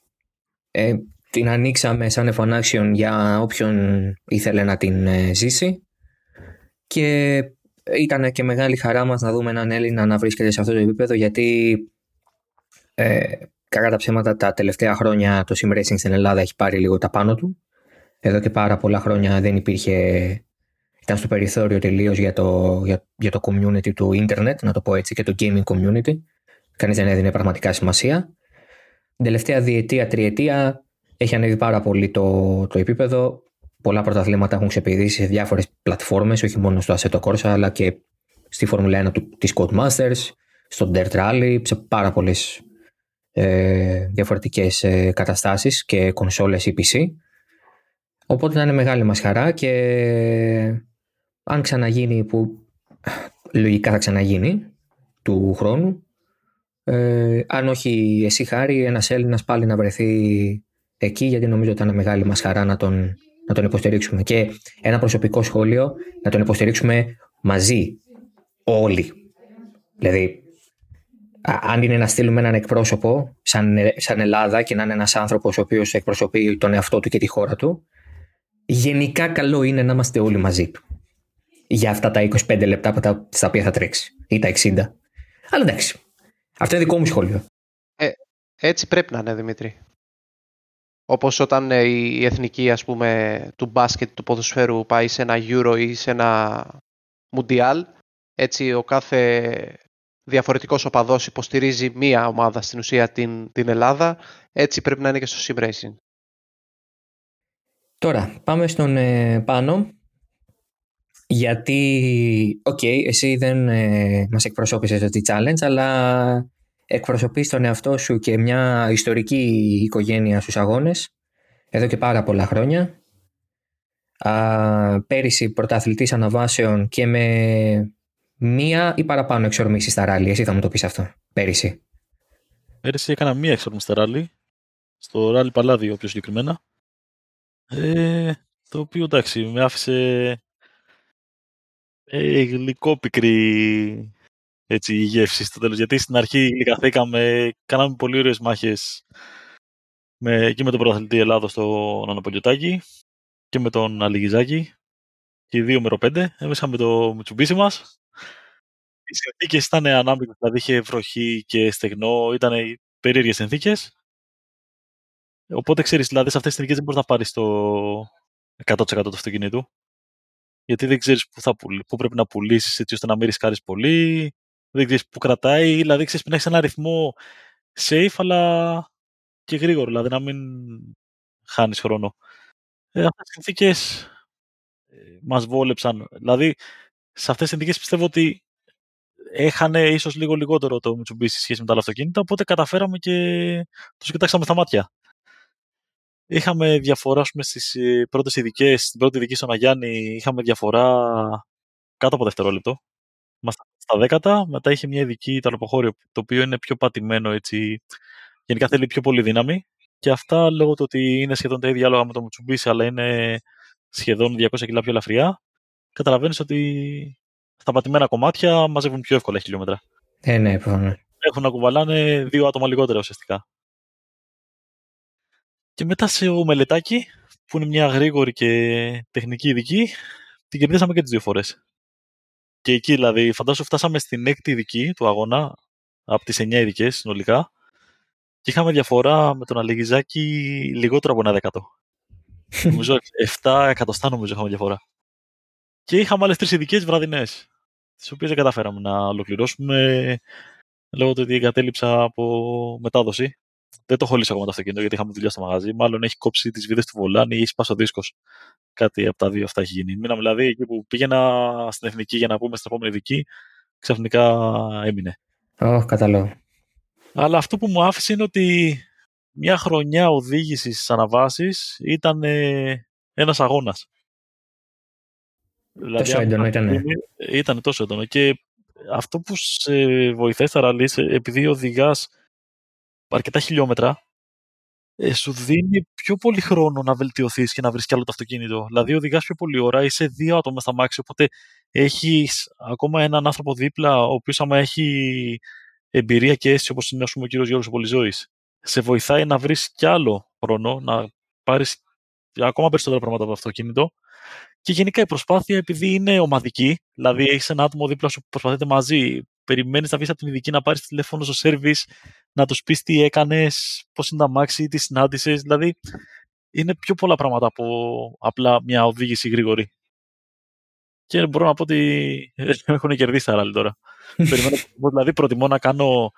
ε, την ανοίξαμε σαν εφανάξιον για όποιον ήθελε να την ε, ζήσει. Και ήταν και μεγάλη χαρά μας να δούμε έναν Έλληνα να βρίσκεται σε αυτό το επίπεδο γιατί ε, κακά τα ψέματα τα τελευταία χρόνια το sim racing στην Ελλάδα έχει πάρει λίγο τα πάνω του. Εδώ και πάρα πολλά χρόνια δεν υπήρχε ήταν στο περιθώριο τελείως για το, για, για το community του ίντερνετ να το πω έτσι και το gaming community. Κανείς δεν έδινε πραγματικά σημασία. Την τελευταία διετία, τριετία έχει ανέβει πάρα πολύ το, το επίπεδο. Πολλά πρωταθλήματα έχουν ξεπηδήσει σε διάφορες πλατφόρμες, όχι μόνο στο Assetto Corsa, αλλά και στη Φόρμουλα 1 της Codemasters, στο Dirt Rally, σε πάρα πολλές ε, διαφορετικές ε, καταστάσεις και κονσόλες ή PC. Οπότε ήταν μεγάλη μας χαρά και αν ξαναγίνει, που λογικά θα ξαναγίνει του χρόνου, ε, αν όχι εσύ χάρη, ένας Έλληνας πάλι να βρεθεί εκεί γιατί νομίζω ότι ήταν μεγάλη μας χαρά να τον, να τον υποστηρίξουμε. Και ένα προσωπικό σχόλιο, να τον υποστηρίξουμε μαζί, όλοι. Δηλαδή, αν είναι να στείλουμε έναν εκπρόσωπο σαν, σαν Ελλάδα και να είναι ένας άνθρωπος ο οποίος εκπροσωπεί τον εαυτό του και τη χώρα του, γενικά καλό είναι να είμαστε όλοι μαζί του. Για αυτά τα 25 λεπτά που τα, στα οποία θα τρέξει ή τα 60. Αλλά εντάξει. Αυτό είναι δικό μου σχόλιο. Ε, έτσι πρέπει να είναι, Δημήτρη. Όπως όταν ε, η εθνική ας πούμε, του μπάσκετ, του ποδοσφαίρου πάει σε ένα Euro ή σε ένα Mundial. Έτσι ο κάθε διαφορετικός οπαδός υποστηρίζει μία ομάδα στην ουσία την, την Ελλάδα. Έτσι πρέπει να είναι και στο Sim Racing. Τώρα, πάμε στον ε, Πάνο. Γιατί, OK, okay, εσύ δεν ε, μας εκπροσώπησες το challenge, αλλά εκπροσωπείς τον εαυτό σου και μια ιστορική οικογένεια στους αγώνες, εδώ και πάρα πολλά χρόνια. Α, πέρυσι πρωταθλητής αναβάσεων και με μία ή παραπάνω εξορμήσεις στα ράλι. Εσύ θα μου το πεις αυτό, πέρυσι. Πέρυσι έκανα μία εξορμήση στα ράλι, στο ράλι Παλάδιο πιο συγκεκριμένα. Ε, το οποίο εντάξει, με άφησε ε, γλυκό πικρή έτσι, η γεύση στο τέλος. Γιατί στην αρχή λιγαθήκαμε, κάναμε πολύ ωραίες μάχες με, και με τον πρωταθλητή Ελλάδος στον Αναπολιωτάκη και με τον Αλιγιζάκη και οι δύο μεροπέντε. Έμεσαμε το Μουτσουμπίσι μας. Οι συνθήκες ήταν ανάμεικτε, δηλαδή είχε βροχή και στεγνό, ήταν περίεργες συνθήκες. Οπότε ξέρεις, δηλαδή σε αυτές τις συνθήκες δεν μπορείς να πάρεις το 100% του αυτοκινήτου. Γιατί δεν ξέρεις πού, πού πρέπει να πουλήσεις έτσι ώστε να μην ρισκάρεις πολύ. Δεν ξέρεις πού κρατάει. Δηλαδή ξέρεις να έχεις ένα αριθμό safe, αλλά και γρήγορο. Δηλαδή να μην χάνεις χρόνο. Ε, αυτές τις συνθήκες ε, μας βόλεψαν. Δηλαδή σε αυτές τις συνθήκες πιστεύω ότι έχανε ίσως λίγο λιγότερο το Mitsubishi σε σχέση με τα άλλα αυτοκίνητα, οπότε καταφέραμε και τους κοιτάξαμε στα μάτια. Είχαμε διαφορά πούμε, στις ε, πρώτες ειδικές, στην πρώτη ειδική στον Αγιάννη είχαμε διαφορά κάτω από δευτερόλεπτο. Είμαστε στα δέκατα, μετά είχε μια ειδική ταλοποχώριο, το οποίο είναι πιο πατημένο έτσι. Γενικά θέλει πιο πολύ δύναμη. Και αυτά λόγω του ότι είναι σχεδόν τα ίδια άλογα με το Mitsubishi, αλλά είναι σχεδόν 200 κιλά πιο ελαφριά, καταλαβαίνεις ότι στα πατημένα κομμάτια μαζεύουν πιο εύκολα χιλιόμετρα. Ε, ναι, προφανώς. Έχουν να κουβαλάνε δύο άτομα λιγότερα ουσιαστικά. Και μετά σε ο Μελετάκη, που είναι μια γρήγορη και τεχνική ειδική, την κερδίσαμε και τις δύο φορές. Και εκεί δηλαδή, φαντάσου φτάσαμε στην έκτη ειδική του αγώνα, από τις 9 ειδικές συνολικά, και είχαμε διαφορά με τον Αλεγιζάκη λιγότερο από ένα δέκατο. νομίζω 7 εκατοστά νομίζω είχαμε διαφορά. Και είχαμε άλλες τρεις ειδικές βραδινές, τις οποίες δεν καταφέραμε να ολοκληρώσουμε λόγω του ότι εγκατέλειψα από μετάδοση. Δεν το έχω λύσει ακόμα το αυτοκίνητο γιατί είχαμε δουλειά στο μαγαζί. Μάλλον έχει κόψει τις βίδες του βολάνη ή σπάσει ο δίσκος. Κάτι από τα δύο αυτά έχει γίνει. Μείναμε δηλαδή εκεί που πήγαινα στην εθνική για να πούμε στην επόμενη ειδική, ξαφνικά έμεινε. Ω, oh, καταλάβω. Αλλά αυτό που μου άφησε είναι ότι μια χρονιά οδήγησης στις αναβάσεις ήταν ε, ένας αγώνας. Δηλαδή, τόσο έντονο ήταν. Ήταν τόσο έντονο. Και αυτό που σε βοηθάει στα ραλί, επειδή οδηγάς αρκετά χιλιόμετρα, ε, σου δίνει πιο πολύ χρόνο να βελτιωθείς και να βρεις κι άλλο το αυτοκίνητο. Δηλαδή, οδηγάς πιο πολύ ώρα, είσαι δύο άτομα στα μάξι, οπότε έχεις ακόμα έναν άνθρωπο δίπλα, ο οποίος άμα έχει εμπειρία και αίσθηση, όπως είναι πούμε, ο κύριος Γιώργος Πολυζώη, σε βοηθάει να βρεις κι άλλο χρόνο, να πάρεις ακόμα περισσότερα πράγματα από το αυτοκίνητο και γενικά η προσπάθεια, επειδή είναι ομαδική, δηλαδή έχεις ένα άτομο δίπλα σου που προσπαθείτε μαζί, περιμένεις να βγεις από την ειδική να πάρεις τηλέφωνο στο service, να τους πεις τι έκανες, πώς είναι τα μάξι, τι συνάντησες. Δηλαδή είναι πιο πολλά πράγματα από απλά μια οδήγηση γρήγορη. Και μπορώ να πω ότι έχουν κερδίσει τα ράλι τώρα. Περιμένω, δηλαδή προτιμώ να κάνω,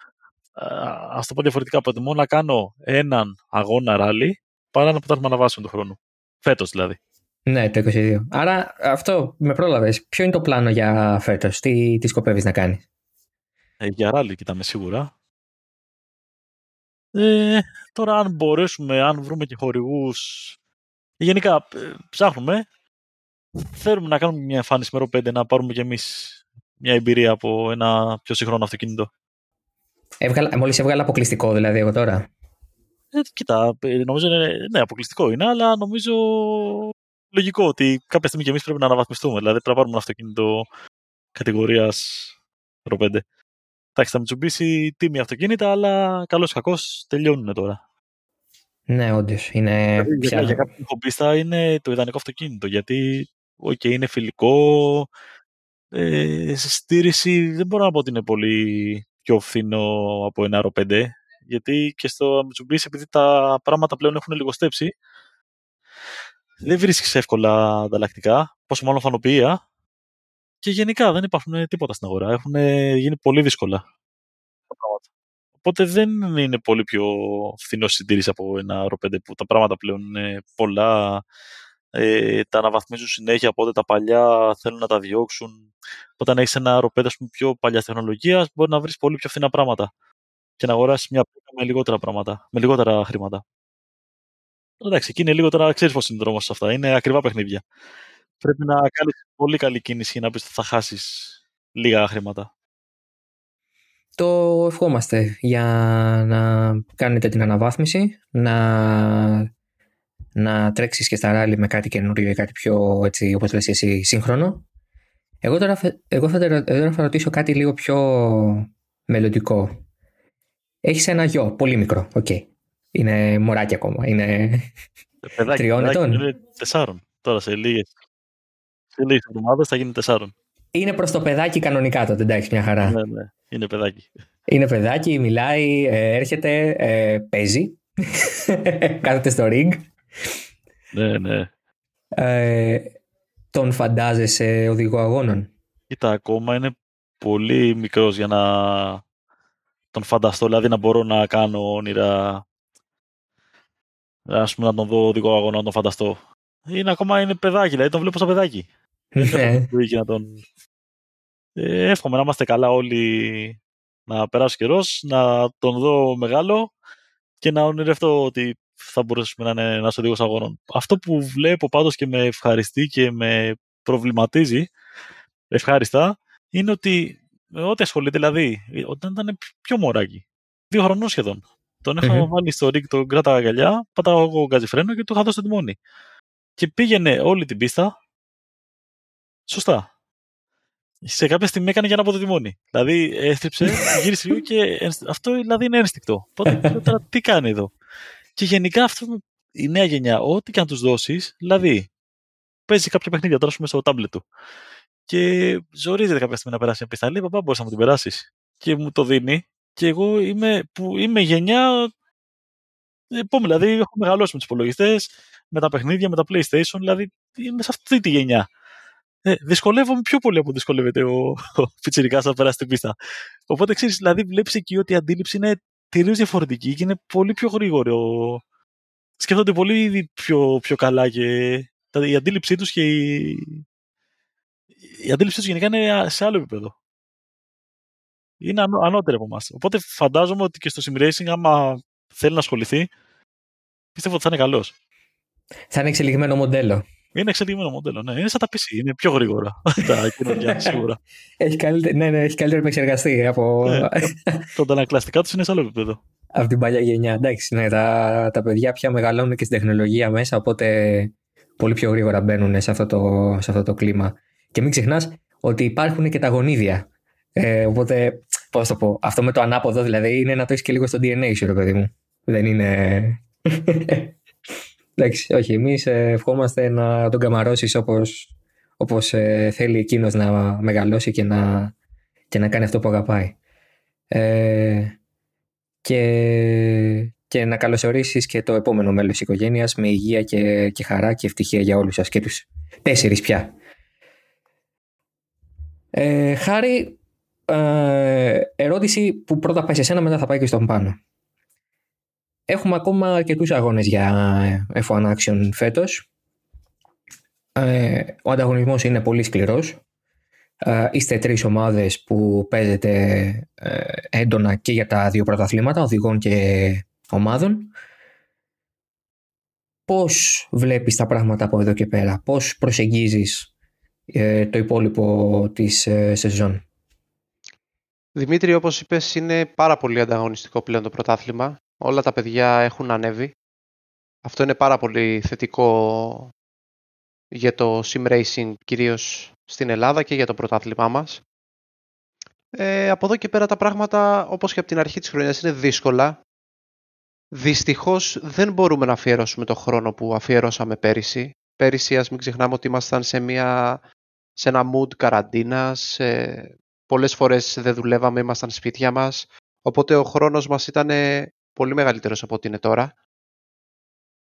α το πω διαφορετικά, προτιμώ να κάνω έναν αγώνα ράλι παρά να πετάσουμε αναβάσεων του χρόνου. Φέτος δηλαδή. Ναι, το 22. Άρα αυτό με πρόλαβες. Ποιο είναι το πλάνο για φέτος, τι, τι σκοπεύεις να κάνεις; Ε, για ράλι κοιτάμε σίγουρα. Ε, τώρα αν μπορέσουμε, αν βρούμε και χορηγούς. Γενικά ε, ψάχνουμε. Θέλουμε να κάνουμε μια εμφάνιση με 5 να πάρουμε κι εμείς μια εμπειρία από ένα πιο σύγχρονο αυτοκίνητο. Έβγαλα, μόλις έβγαλα αποκλειστικό δηλαδή εγώ τώρα. Ε, κοίτα, ε, νομίζω είναι, ναι, αποκλειστικό είναι, αλλά νομίζω λογικό ότι κάποια στιγμή και εμείς πρέπει να αναβαθμιστούμε. Δηλαδή πρέπει να πάρουμε ένα αυτοκίνητο κατηγορίας Ρο 5. Εντάξει, θα Mitsubishi τίμη αυτοκίνητα, αλλά καλός ή κακός τελειώνουν τώρα. Ναι, όντως. Είναι δηλαδή, πια... Για κάποιον χομπίστα είναι το ιδανικό αυτοκίνητο. Γιατί okay, είναι φιλικό. Ε, σε στήριξη δεν μπορώ να πω ότι είναι πολύ πιο φθηνό από ένα Ρο 5. Γιατί και στο Mitsubishi, επειδή τα πράγματα πλέον έχουν λιγοστέψει, δεν βρίσκεις εύκολα ανταλλακτικά, πόσο μάλλον φανοποιία. Και γενικά δεν υπάρχουν τίποτα στην αγορά. Έχουν γίνει πολύ δύσκολα τα πράγματα. Οπότε δεν είναι πολύ πιο φθηνός συντήρηση από ένα R5 που τα πράγματα πλέον είναι πολλά. Ε, τα αναβαθμίζουν συνέχεια, οπότε τα παλιά θέλουν να τα διώξουν. Όταν έχεις ένα R5 πιο παλιά τεχνολογία, μπορεί να βρεις πολύ πιο φθηνά πράγματα και να αγοράσεις μια πίτα με λιγότερα πράγματα, με λιγότερα χρήματα. Εντάξει, εκεί είναι λιγότερα, ξέρεις πώς είναι δρόμος αυτά. Είναι ακριβά παιχνίδια. Πρέπει να κάνεις πολύ καλή κίνηση για να πεις ότι θα χάσεις λίγα χρήματα. Το ευχόμαστε για να κάνετε την αναβάθμιση, να, να τρέξεις και στα ράλι με κάτι καινούριο ή κάτι πιο, έτσι, όπως λες εσύ, σύγχρονο. Εγώ τώρα, εγώ θα, τώρα θα ρωτήσω κάτι λίγο πιο μελλοντικό. Έχεις ένα γιο, πολύ μικρό, OK. Okay. Είναι μωράκι ακόμα, είναι παιδάκι, τριών ετών. Είναι τεσσάρων, τώρα σε λίγες, σε λίγες εβδομάδες θα γίνει τεσσάρων. Είναι προς το παιδάκι κανονικά τότε, εντάξει, μια χαρά. Ναι, ναι. Είναι παιδάκι. Είναι παιδάκι, μιλάει, ε, έρχεται, ε, παίζει. Κάθεται στο ring. Ναι, ναι. Ε, τον φαντάζεσαι οδηγό αγώνων; Κοίτα, ακόμα είναι πολύ μικρός για να τον φανταστώ, δηλαδή να μπορώ να κάνω όνειρα ας πούμε να τον δω οδηγό αγώνα, να τον φανταστώ. Είναι ακόμα είναι παιδάκι, δηλαδή τον βλέπω σαν παιδάκι. Ναι. να τον ε, εύχομαι να είμαστε καλά όλοι να περάσει καιρός, να τον δω μεγάλο και να ονειρευτώ ότι θα μπορέσουμε να είναι ένας οδηγός αγώνων. Αυτό που βλέπω πάντως και με ευχαριστεί και με προβληματίζει ευχάριστα είναι ότι ό,τι ασχολείται, δηλαδή, όταν ήταν πιο μωράκι, δύο χρονών σχεδόν, τον είχα βάλει στο ρίγκ, τον κράταγα αγκαλιά, πατάω εγώ γκαζιφρένο και του είχα δώσει το τιμόνι. Και πήγαινε όλη την πίστα. Σωστά σε κάποια στιγμή έκανε για να πω το τιμόνι. Δηλαδή έστριψε, γύρισε λίγο και αυτό δηλαδή είναι ένστικτο. Οπότε τώρα τι κάνει εδώ; Και γενικά αυτό η νέα γενιά, ό,τι και αν τους δώσεις, δηλαδή παίζει κάποια παιχνίδια τώρα στο τάμπλετ του. Και ζορίζεται κάποια στιγμή να περάσει μια πίστα. Λέει, παπά, μπορείς να μου την περάσεις. Και μου το δίνει. Και εγώ είμαι, που είμαι γενιά. Επόμενη, δηλαδή έχω μεγαλώσει με τους υπολογιστές, με τα παιχνίδια, με τα PlayStation, δηλαδή είμαι σε αυτή τη γενιά ε, δυσκολεύομαι πιο πολύ από δυσκολεύεται ο, ο Πιτσιρικάς να περάσει την πίστα. Οπότε ξέρεις, δηλαδή βλέπεις εκεί ότι η αντίληψη είναι τελείως διαφορετική και είναι πολύ πιο γρήγορο. Σκέφτονται πολύ πιο, πιο καλά και η αντίληψή τους και η, η αντίληψή τους γενικά είναι σε άλλο επίπεδο. Είναι ανώ, ανώτερη από εμάς. Οπότε φαντάζομαι ότι και στο sim racing, άμα θέλει να ασχοληθεί, πιστεύω ότι θα είναι καλός. Θα είναι εξελιγμένο μοντέλο. Είναι εξελιγμένο μοντέλο, ναι. Είναι σαν τα PC, είναι πιο γρήγορα τα καινούργια, σίγουρα. Έχει καλύτερη, ναι, ναι, έχει καλύτερη επεξεργαστή από... Ναι. Το αντανακλαστικά τους είναι σε άλλο επίπεδο. Από την παλιά γενιά. Εντάξει, ναι, τα, τα παιδιά πια μεγαλώνουν και στην τεχνολογία μέσα, οπότε πολύ πιο γρήγορα μπαίνουν σε αυτό το, σε αυτό το κλίμα. Και μην ξεχνάς ότι υπάρχουν και τα γονίδια. Ε, οπότε, πώς το πω, αυτό με το ανάποδο δηλαδή είναι να το έχεις και λίγο στο DNA σου, ρε παιδί μου. Δεν είναι. Εντάξει, όχι, εμείς ε, ευχόμαστε να τον καμαρώσεις όπως όπως, ε, θέλει εκείνος να μεγαλώσει και να, και να κάνει αυτό που αγαπάει. Ε, και, και να καλωσορίσεις και το επόμενο μέλος της οικογένειας με υγεία και, και χαρά και ευτυχία για όλους σας και τους τέσσερις πια. Ε, Χάρη, ε, ερώτηση που πρώτα πάει σε σένα μετά θα πάει και στον πάνω. Έχουμε ακόμα αρκετούς αγώνες για F1 Action φέτος. Ε, ο ανταγωνισμός είναι πολύ σκληρός. Ε, είστε τρεις ομάδες που παίζετε ε, έντονα και για τα δύο πρωταθλήματα, οδηγών και ομάδων. Πώς βλέπεις τα πράγματα από εδώ και πέρα, πώς προσεγγίζεις το υπόλοιπο της σεζόν; Δημήτρη, όπως είπες, είναι πάρα πολύ ανταγωνιστικό πλέον το πρωτάθλημα όλα τα παιδιά έχουν ανέβει. Αυτό είναι πάρα πολύ θετικό για το sim racing κυρίως στην Ελλάδα και για το πρωτάθλημά μας. Ε, από εδώ και πέρα τα πράγματα όπως και από την αρχή της χρονιάς είναι δύσκολα. Δυστυχώς δεν μπορούμε να αφιερώσουμε το χρόνο που αφιερώσαμε πέρυσι. Πέρυσι ας μην ξεχνάμε ότι ήμασταν σε, μια, σε ένα mood καραντίνας. Ε, πολλές φορές δεν δουλεύαμε, ήμασταν σπίτια μας. Οπότε ο χρόνος μας ήταν πολύ μεγαλύτερος από ό,τι είναι τώρα.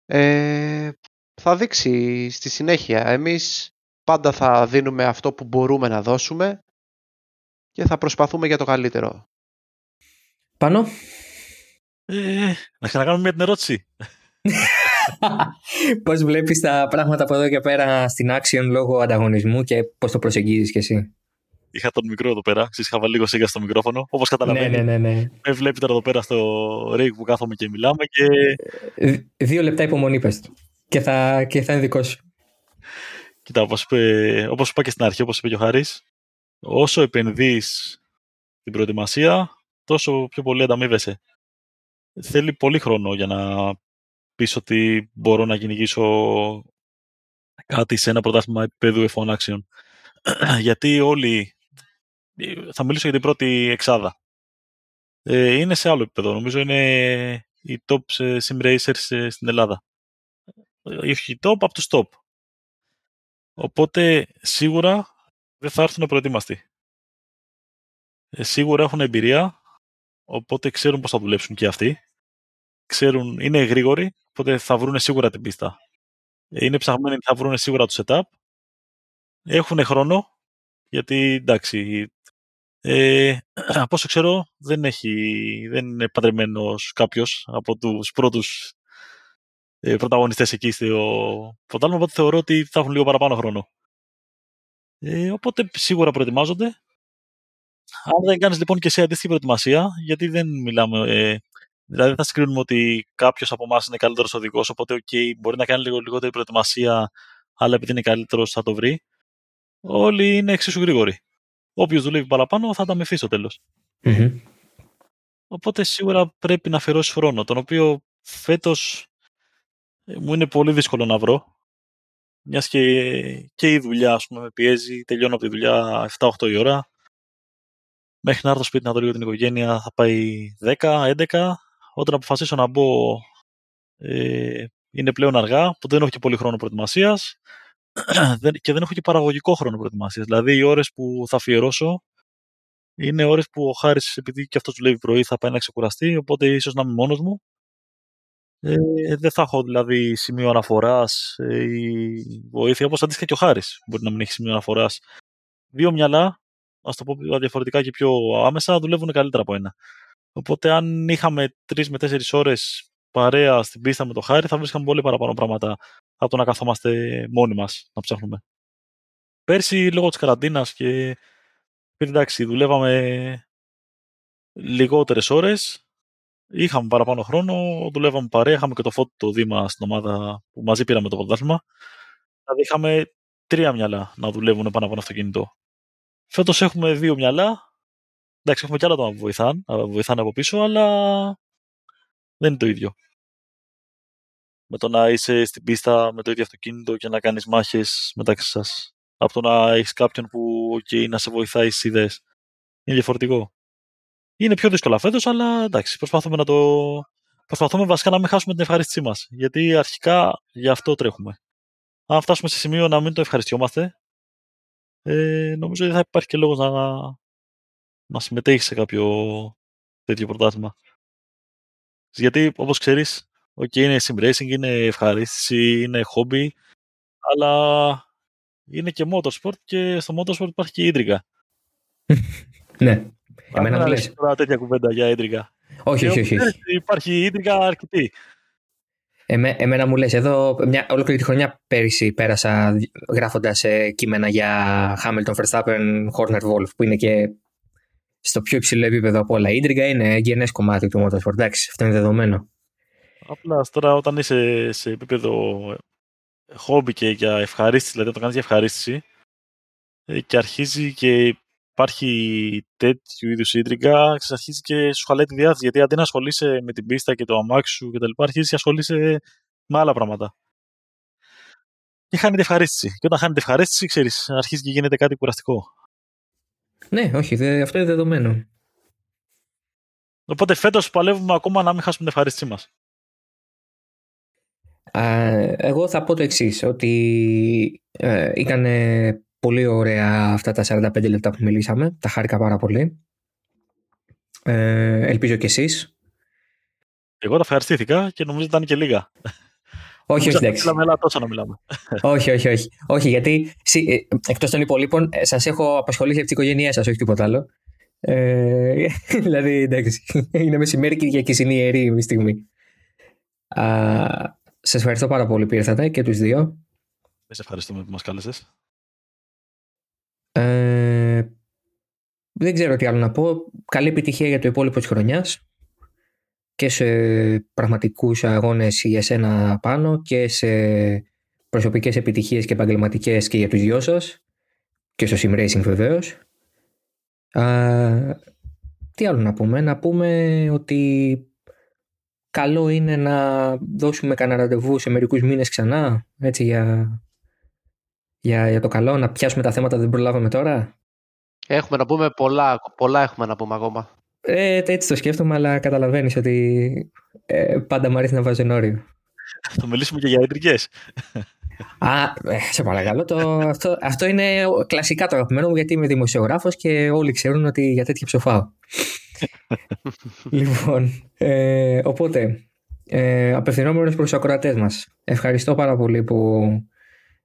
Ε, θα δείξει στη συνέχεια. Εμείς πάντα θα δίνουμε αυτό που μπορούμε να δώσουμε και θα προσπαθούμε για το καλύτερο. Πάνω. Ε, να ξανακάνουμε μια την ερώτηση. Πώς βλέπεις τα πράγματα από εδώ και πέρα στην Action λόγω ανταγωνισμού και πώς το προσεγγίζεις κι εσύ; Είχα τον μικρό εδώ πέρα, είχα βάλει λίγο σίγα στο μικρόφωνο. Όπως καταλαβαίνετε. Ναι, ναι, ναι, ναι. Με βλέπει τώρα εδώ πέρα στο rig που κάθομαι και μιλάμε. Και... Ε, δύο λεπτά υπομονή, πες Και θα, και θα είναι δικό σου. Κοίτα, όπως όπως είπα και στην αρχή, όπως είπε και ο Χάρης, όσο επενδύεις την προετοιμασία, τόσο πιο πολύ ανταμείβεσαι. Θέλει πολύ χρόνο για να πεις ότι μπορώ να κυνηγήσω κάτι σε ένα πρωτάθλημα επίπεδου F1 Action. Γιατί όλοι, θα μιλήσω για την πρώτη εξάδα, ε, είναι σε άλλο επίπεδο. Νομίζω είναι οι top sim racers στην Ελλάδα. Οι top από τους top. Οπότε σίγουρα δεν θα έρθουν προετοίμαστοι. Ε, σίγουρα έχουν εμπειρία, οπότε ξέρουν πώς θα δουλέψουν και αυτοί. Ξέρουν, είναι γρήγοροι, οπότε θα βρουν σίγουρα την πίστα. Ε, είναι ψαγμένοι, θα βρουν σίγουρα το setup. Έχουν χρόνο, γιατί εντάξει, ε, από όσο ξέρω δεν, έχει, δεν είναι παντρεμένος κάποιος από τους πρώτους ε, πρωταγωνιστές εκεί στο πρωτάθλημα, οπότε θεωρώ ότι θα έχουν λίγο παραπάνω χρόνο. Ε, οπότε σίγουρα προετοιμάζονται. Αν δεν κάνεις λοιπόν και σε αντίστοιχη προετοιμασία, γιατί δεν μιλάμε. Ε, δηλαδή δεν θα συγκρίνουμε ότι κάποιος από εμάς είναι καλύτερος οδηγό, οπότε okay, μπορεί να κάνει λίγο λιγότερη προετοιμασία, αλλά επειδή είναι καλύτερος θα το βρει. Όλοι είναι εξίσου γρήγοροι. Όποιος δουλεύει παραπάνω θα τα μεφεί στο τελο Οπότε σίγουρα πρέπει να αφιερώσεις χρόνο, τον οποίο φέτος ε, μου είναι πολύ δύσκολο να βρω. Μιας και, και η δουλειά, ας πούμε, με πιέζει. Τελειώνω από τη δουλειά 7-8 η ώρα. Μέχρι να έρθω σπίτι να δω λίγο την οικογένεια θα πάει 10-11. Όταν αποφασίσω να μπω ε, είναι πλέον αργά, που δεν έχω και πολύ χρόνο προετοιμασίας και δεν έχω και παραγωγικό χρόνο προετοιμασίας. Δηλαδή, οι ώρες που θα αφιερώσω είναι ώρες που ο Χάρης, επειδή και αυτός δουλεύει πρωί, θα πάει να ξεκουραστεί, οπότε ίσως να είμαι μόνος μου ε, δεν θα έχω δηλαδή σημείο αναφοράς ε, ή βοήθεια, όπως αντίστοιχα και ο Χάρης μπορεί να μην έχει σημείο αναφοράς. Δύο μυαλά, ας το πω διαφορετικά και πιο άμεσα, δουλεύουν καλύτερα από ένα. Οπότε, αν είχαμε τρεις με τέσσερις ώρες παρέα στην πίστα με το Χάρη, θα βρίσκαμε πολύ παραπάνω πράγματα από το να καθόμαστε μόνοι μας να ψάχνουμε. Πέρσι, λόγω της καραντίνας και εντάξει, δουλεύαμε λιγότερες ώρες, Είχαμε παραπάνω χρόνο, δουλεύαμε παρέα, είχαμε και το φώτο το Δήμα στην ομάδα που μαζί πήραμε το πρωτάθλημα. Δηλαδή είχαμε τρία μυαλά να δουλεύουν πάνω από ένα αυτοκίνητο. Φέτος έχουμε δύο μυαλά. Εντάξει, έχουμε κι άλλα που βοηθάνε, βοηθάνε από πίσω, αλλά δεν είναι το ίδιο. Με το να είσαι στην πίστα με το ίδιο αυτοκίνητο και να κάνεις μάχες μεταξύ σας. Από το να έχεις κάποιον που okay, να σε βοηθάει στις ιδέες. Είναι διαφορετικό. Είναι πιο δύσκολα φέτος, αλλά εντάξει, προσπαθούμε να το. Προσπαθούμε βασικά να μην χάσουμε την ευχαρίστησή μας. Γιατί αρχικά γι' αυτό τρέχουμε. Αν φτάσουμε σε σημείο να μην το ευχαριστιόμαστε, ε, νομίζω ότι θα υπάρχει και λόγος να, να συμμετέχεις σε κάποιο τέτοιο πρωτάθλημα. Γιατί, όπως ξέρεις, okay, είναι sim racing, είναι ευχαρίστηση, είναι hobby, αλλά είναι και motorsport και στο motorsport υπάρχει και ίντρικα. ναι. Εμένα μου λες. Τώρα τέτοια κουβέντα για ίντρικα. Όχι, όχι, όχι. Υπάρχει ίντρικα αρκετή. Εμέ, εμένα μου λες, εδώ μια ολόκληρη τη χρονιά πέρυσι πέρασα γράφοντας ε, κείμενα για Hamilton, Verstappen, Horner, Wolf που είναι και στο πιο υψηλό επίπεδο από όλα. Η ίντρικα είναι γενές κομμάτι του motorsport, εντάξει, αυτό είναι δεδομένο. Απλά τώρα όταν είσαι σε επίπεδο χόμπι και για ευχαρίστηση, δηλαδή το κάνεις για ευχαρίστηση ε, και αρχίζει και υπάρχει τέτοιου είδους ίντριγκα, αρχίζει και σου χαλάει τη διάθεση. Γιατί αντί να ασχολείσαι με την πίστα και το αμάξι σου κτλ., αρχίζεις και ασχολείσαι με άλλα πράγματα. Και χάνεται ευχαρίστηση. Και όταν χάνεται ευχαρίστηση, ξέρεις, αρχίζει και γίνεται κάτι κουραστικό. Ναι, όχι, δε, αυτό είναι δεδομένο. Οπότε φέτος παλεύουμε ακόμα να μην χάσουμε την ευχαρίστησή μας. Εγώ θα πω το εξής, ότι ε, ήταν Πολύ ωραία αυτά τα 45 λεπτά που μιλήσαμε. Τα χάρηκα πάρα πολύ. Ε, ελπίζω κι εσείς. Εγώ τα ευχαριστήθηκα και νομίζω ότι ήταν και λίγα. Όχι, όχι, εντάξει. Μιλάμε, αλλά τόσο να μιλάμε. όχι, όχι, όχι. Όχι, γιατί εκτός των υπολείπων, σας έχω απασχολήσει από την οικογένειά σας, όχι τίποτα άλλο. Ε, δηλαδή, εντάξει, είναι μεσημέρι Κυριακή, είναι ιερή η στιγμή. Σας ευχαριστώ πάρα πολύ που ήρθατε και τους δύο. Σε ευχαριστούμε που μας κάλεσες. Ε, δεν ξέρω τι άλλο να πω. Καλή επιτυχία για το υπόλοιπο της χρονιάς και σε πραγματικούς αγώνες για σένα πάνω και σε προσωπικές επιτυχίες και επαγγελματικές και για τους δυο σας και στο sim racing βεβαίως. τι άλλο να πούμε, να πούμε ότι καλό είναι να δώσουμε κανένα ραντεβού σε μερικούς μήνες ξανά, έτσι για, για, για το καλό, να πιάσουμε τα θέματα που δεν προλάβαμε τώρα. Έχουμε να πούμε πολλά, πολλά έχουμε να πούμε ακόμα. Ε, έτσι το σκέφτομαι, αλλά καταλαβαίνεις ότι ε, πάντα μου αρέσει να βάζω όριο. Θα μιλήσουμε και για ιδρυτικέ. Α, ε, σε παρακαλώ. Το, αυτό, αυτό είναι κλασικά το αγαπημένο μου γιατί είμαι δημοσιογράφος και όλοι ξέρουν ότι για τέτοια ψοφάω. λοιπόν, ε, οπότε, ε, απευθυνόμενος προς τους ακροατές μας. Ευχαριστώ πάρα πολύ που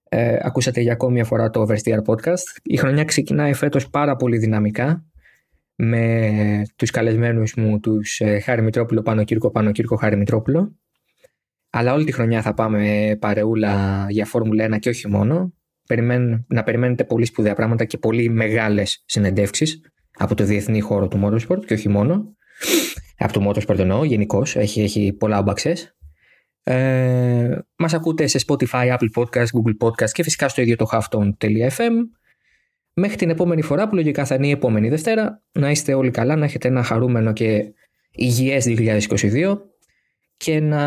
ε, ακούσατε για ακόμη μια φορά το Oversteer Podcast. Η χρονιά ξεκινάει φέτος πάρα πολύ δυναμικά με τους καλεσμένους μου, τους ε, Χάρη Μητρόπουλο, Πάνω Κύρκο, Πάνω Κύρκο, Χάρη Μητρόπουλο. Αλλά όλη τη χρονιά θα πάμε παρεούλα για Φόρμουλα 1 και όχι μόνο. Περιμέν, να περιμένετε πολύ σπουδαία πράγματα και πολύ μεγάλες συνεντεύξεις από το διεθνή χώρο του Motorsport και όχι μόνο. Από το Motorsport εννοώ γενικώς, έχει, έχει πολλά όμπαξες. Ε, μας ακούτε σε Spotify, Apple Podcast, Google Podcast και φυσικά στο ίδιο το halfton.fm. Μέχρι την επόμενη φορά που λογικά θα είναι η επόμενη Δευτέρα. Να είστε όλοι καλά, να έχετε ένα χαρούμενο και υγιές 2022 και να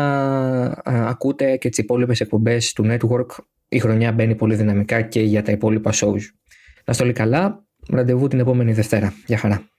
ακούτε και τις υπόλοιπες εκπομπές του Network. Η χρονιά μπαίνει πολύ δυναμικά και για τα υπόλοιπα shows. Να είστε όλοι καλά. Ραντεβού την επόμενη Δευτέρα. Γεια χαρά.